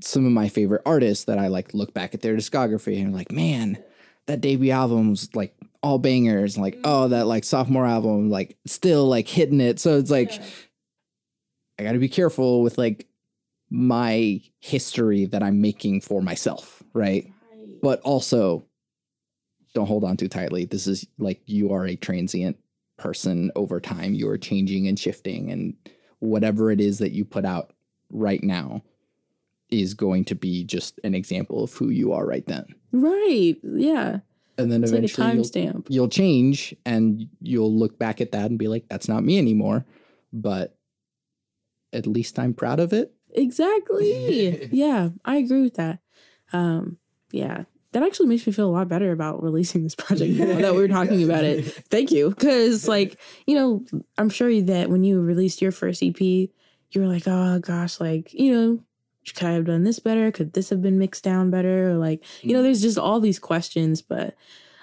some of my favorite artists that I like look back at their discography and I'm like, man, that debut album was like all bangers. Like, mm. oh, that like sophomore album, like still like hitting it. So it's like I got to be careful with like my history that I'm making for myself, right? But also don't hold on too tightly. This is like you are a transient person over time. You are changing and shifting, and whatever it is that you put out right now is going to be just an example of who you are right then. Right. Yeah. And then It's like a eventually you'll, timestamp. you'll change and you'll look back at that and be like, that's not me anymore. But at least I'm proud of it. Exactly. yeah, I agree with that. Um, yeah. That actually makes me feel a lot better about releasing this project now that we were talking about it. Thank you. Cause like, you know, I'm sure that when you released your first EP, you were like, oh gosh, like, you know, could I have done this better? Could this have been mixed down better? Or like, you know, mm. there's just all these questions, but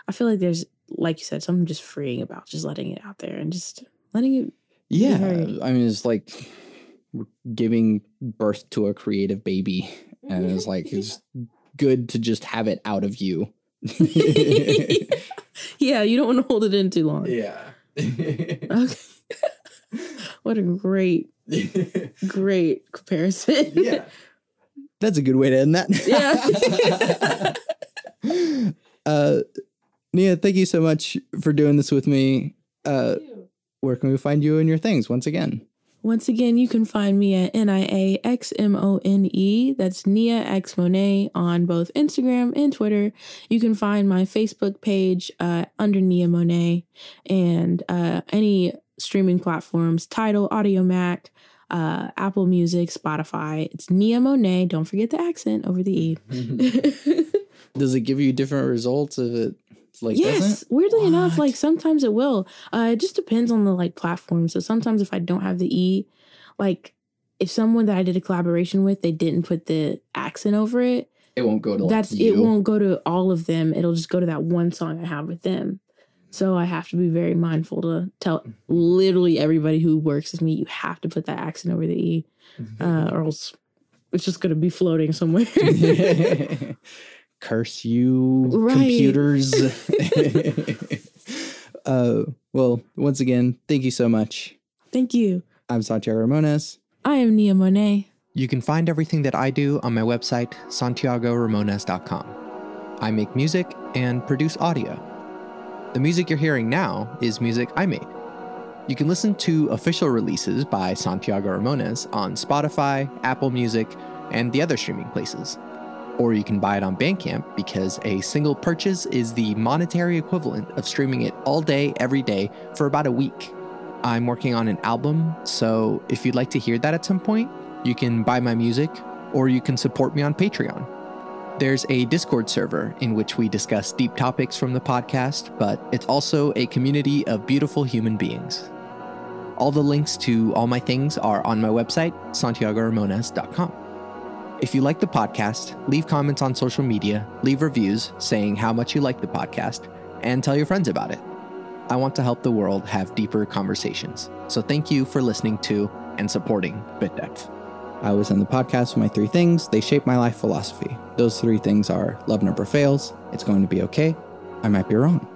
I feel like there's, like you said, something just freeing about just letting it out there and just letting it. Yeah. I mean, it's like giving birth to a creative baby. And it's like, it's good to just have it out of you. yeah, you don't want to hold it in too long. yeah. Okay. what a great, great comparison. yeah. That's a good way to end that. Yeah. uh, Nia, thank you so much for doing this with me. Uh, where can we find you and your things once again? Once again, you can find me at N I A X M O N E. That's Nia X Monet on both Instagram and Twitter. You can find my Facebook page uh, under Nia Monet and uh, any streaming platforms Tidal, Audiomack, uh, Apple Music, Spotify. It's Nia Monet. Don't forget the accent over the E. Does it give you different results if it like yes, doesn't? weirdly enough, like sometimes it will. Uh, it just depends on the like platform. So sometimes if I don't have the E, like if someone that I did a collaboration with, they didn't put the accent over it, It won't go to like that's you. it won't go to all of them. It'll just go to that one song I have with them. So I have to be very mindful to tell literally everybody who works with me, you have to put that accent over the E, uh, or else it's just gonna be floating somewhere. Curse you, Right. computers. uh, well, once again, thank you so much. Thank you. I'm Santiago Ramones. I am Nia Monet. You can find everything that I do on my website, santiagoramones.com. I make music and produce audio. The music you're hearing now is music I made. You can listen to official releases by Santiago Ramones on Spotify, Apple Music, and the other streaming places. Or you can buy it on Bandcamp because a single purchase is the monetary equivalent of streaming it all day, every day for about a week. I'm working on an album, so if you'd like to hear that at some point, you can buy my music or you can support me on Patreon. There's a Discord server in which we discuss deep topics from the podcast, but it's also a community of beautiful human beings. All the links to all my things are on my website, santiagoramones.com. If you like the podcast, leave comments on social media, leave reviews saying how much you like the podcast, and tell your friends about it. I want to help the world have deeper conversations. So thank you for listening to and supporting Bit Depth. I was in the podcast with my three things. They shape my life philosophy. Those three things are love never fails, it's going to be okay, I might be wrong.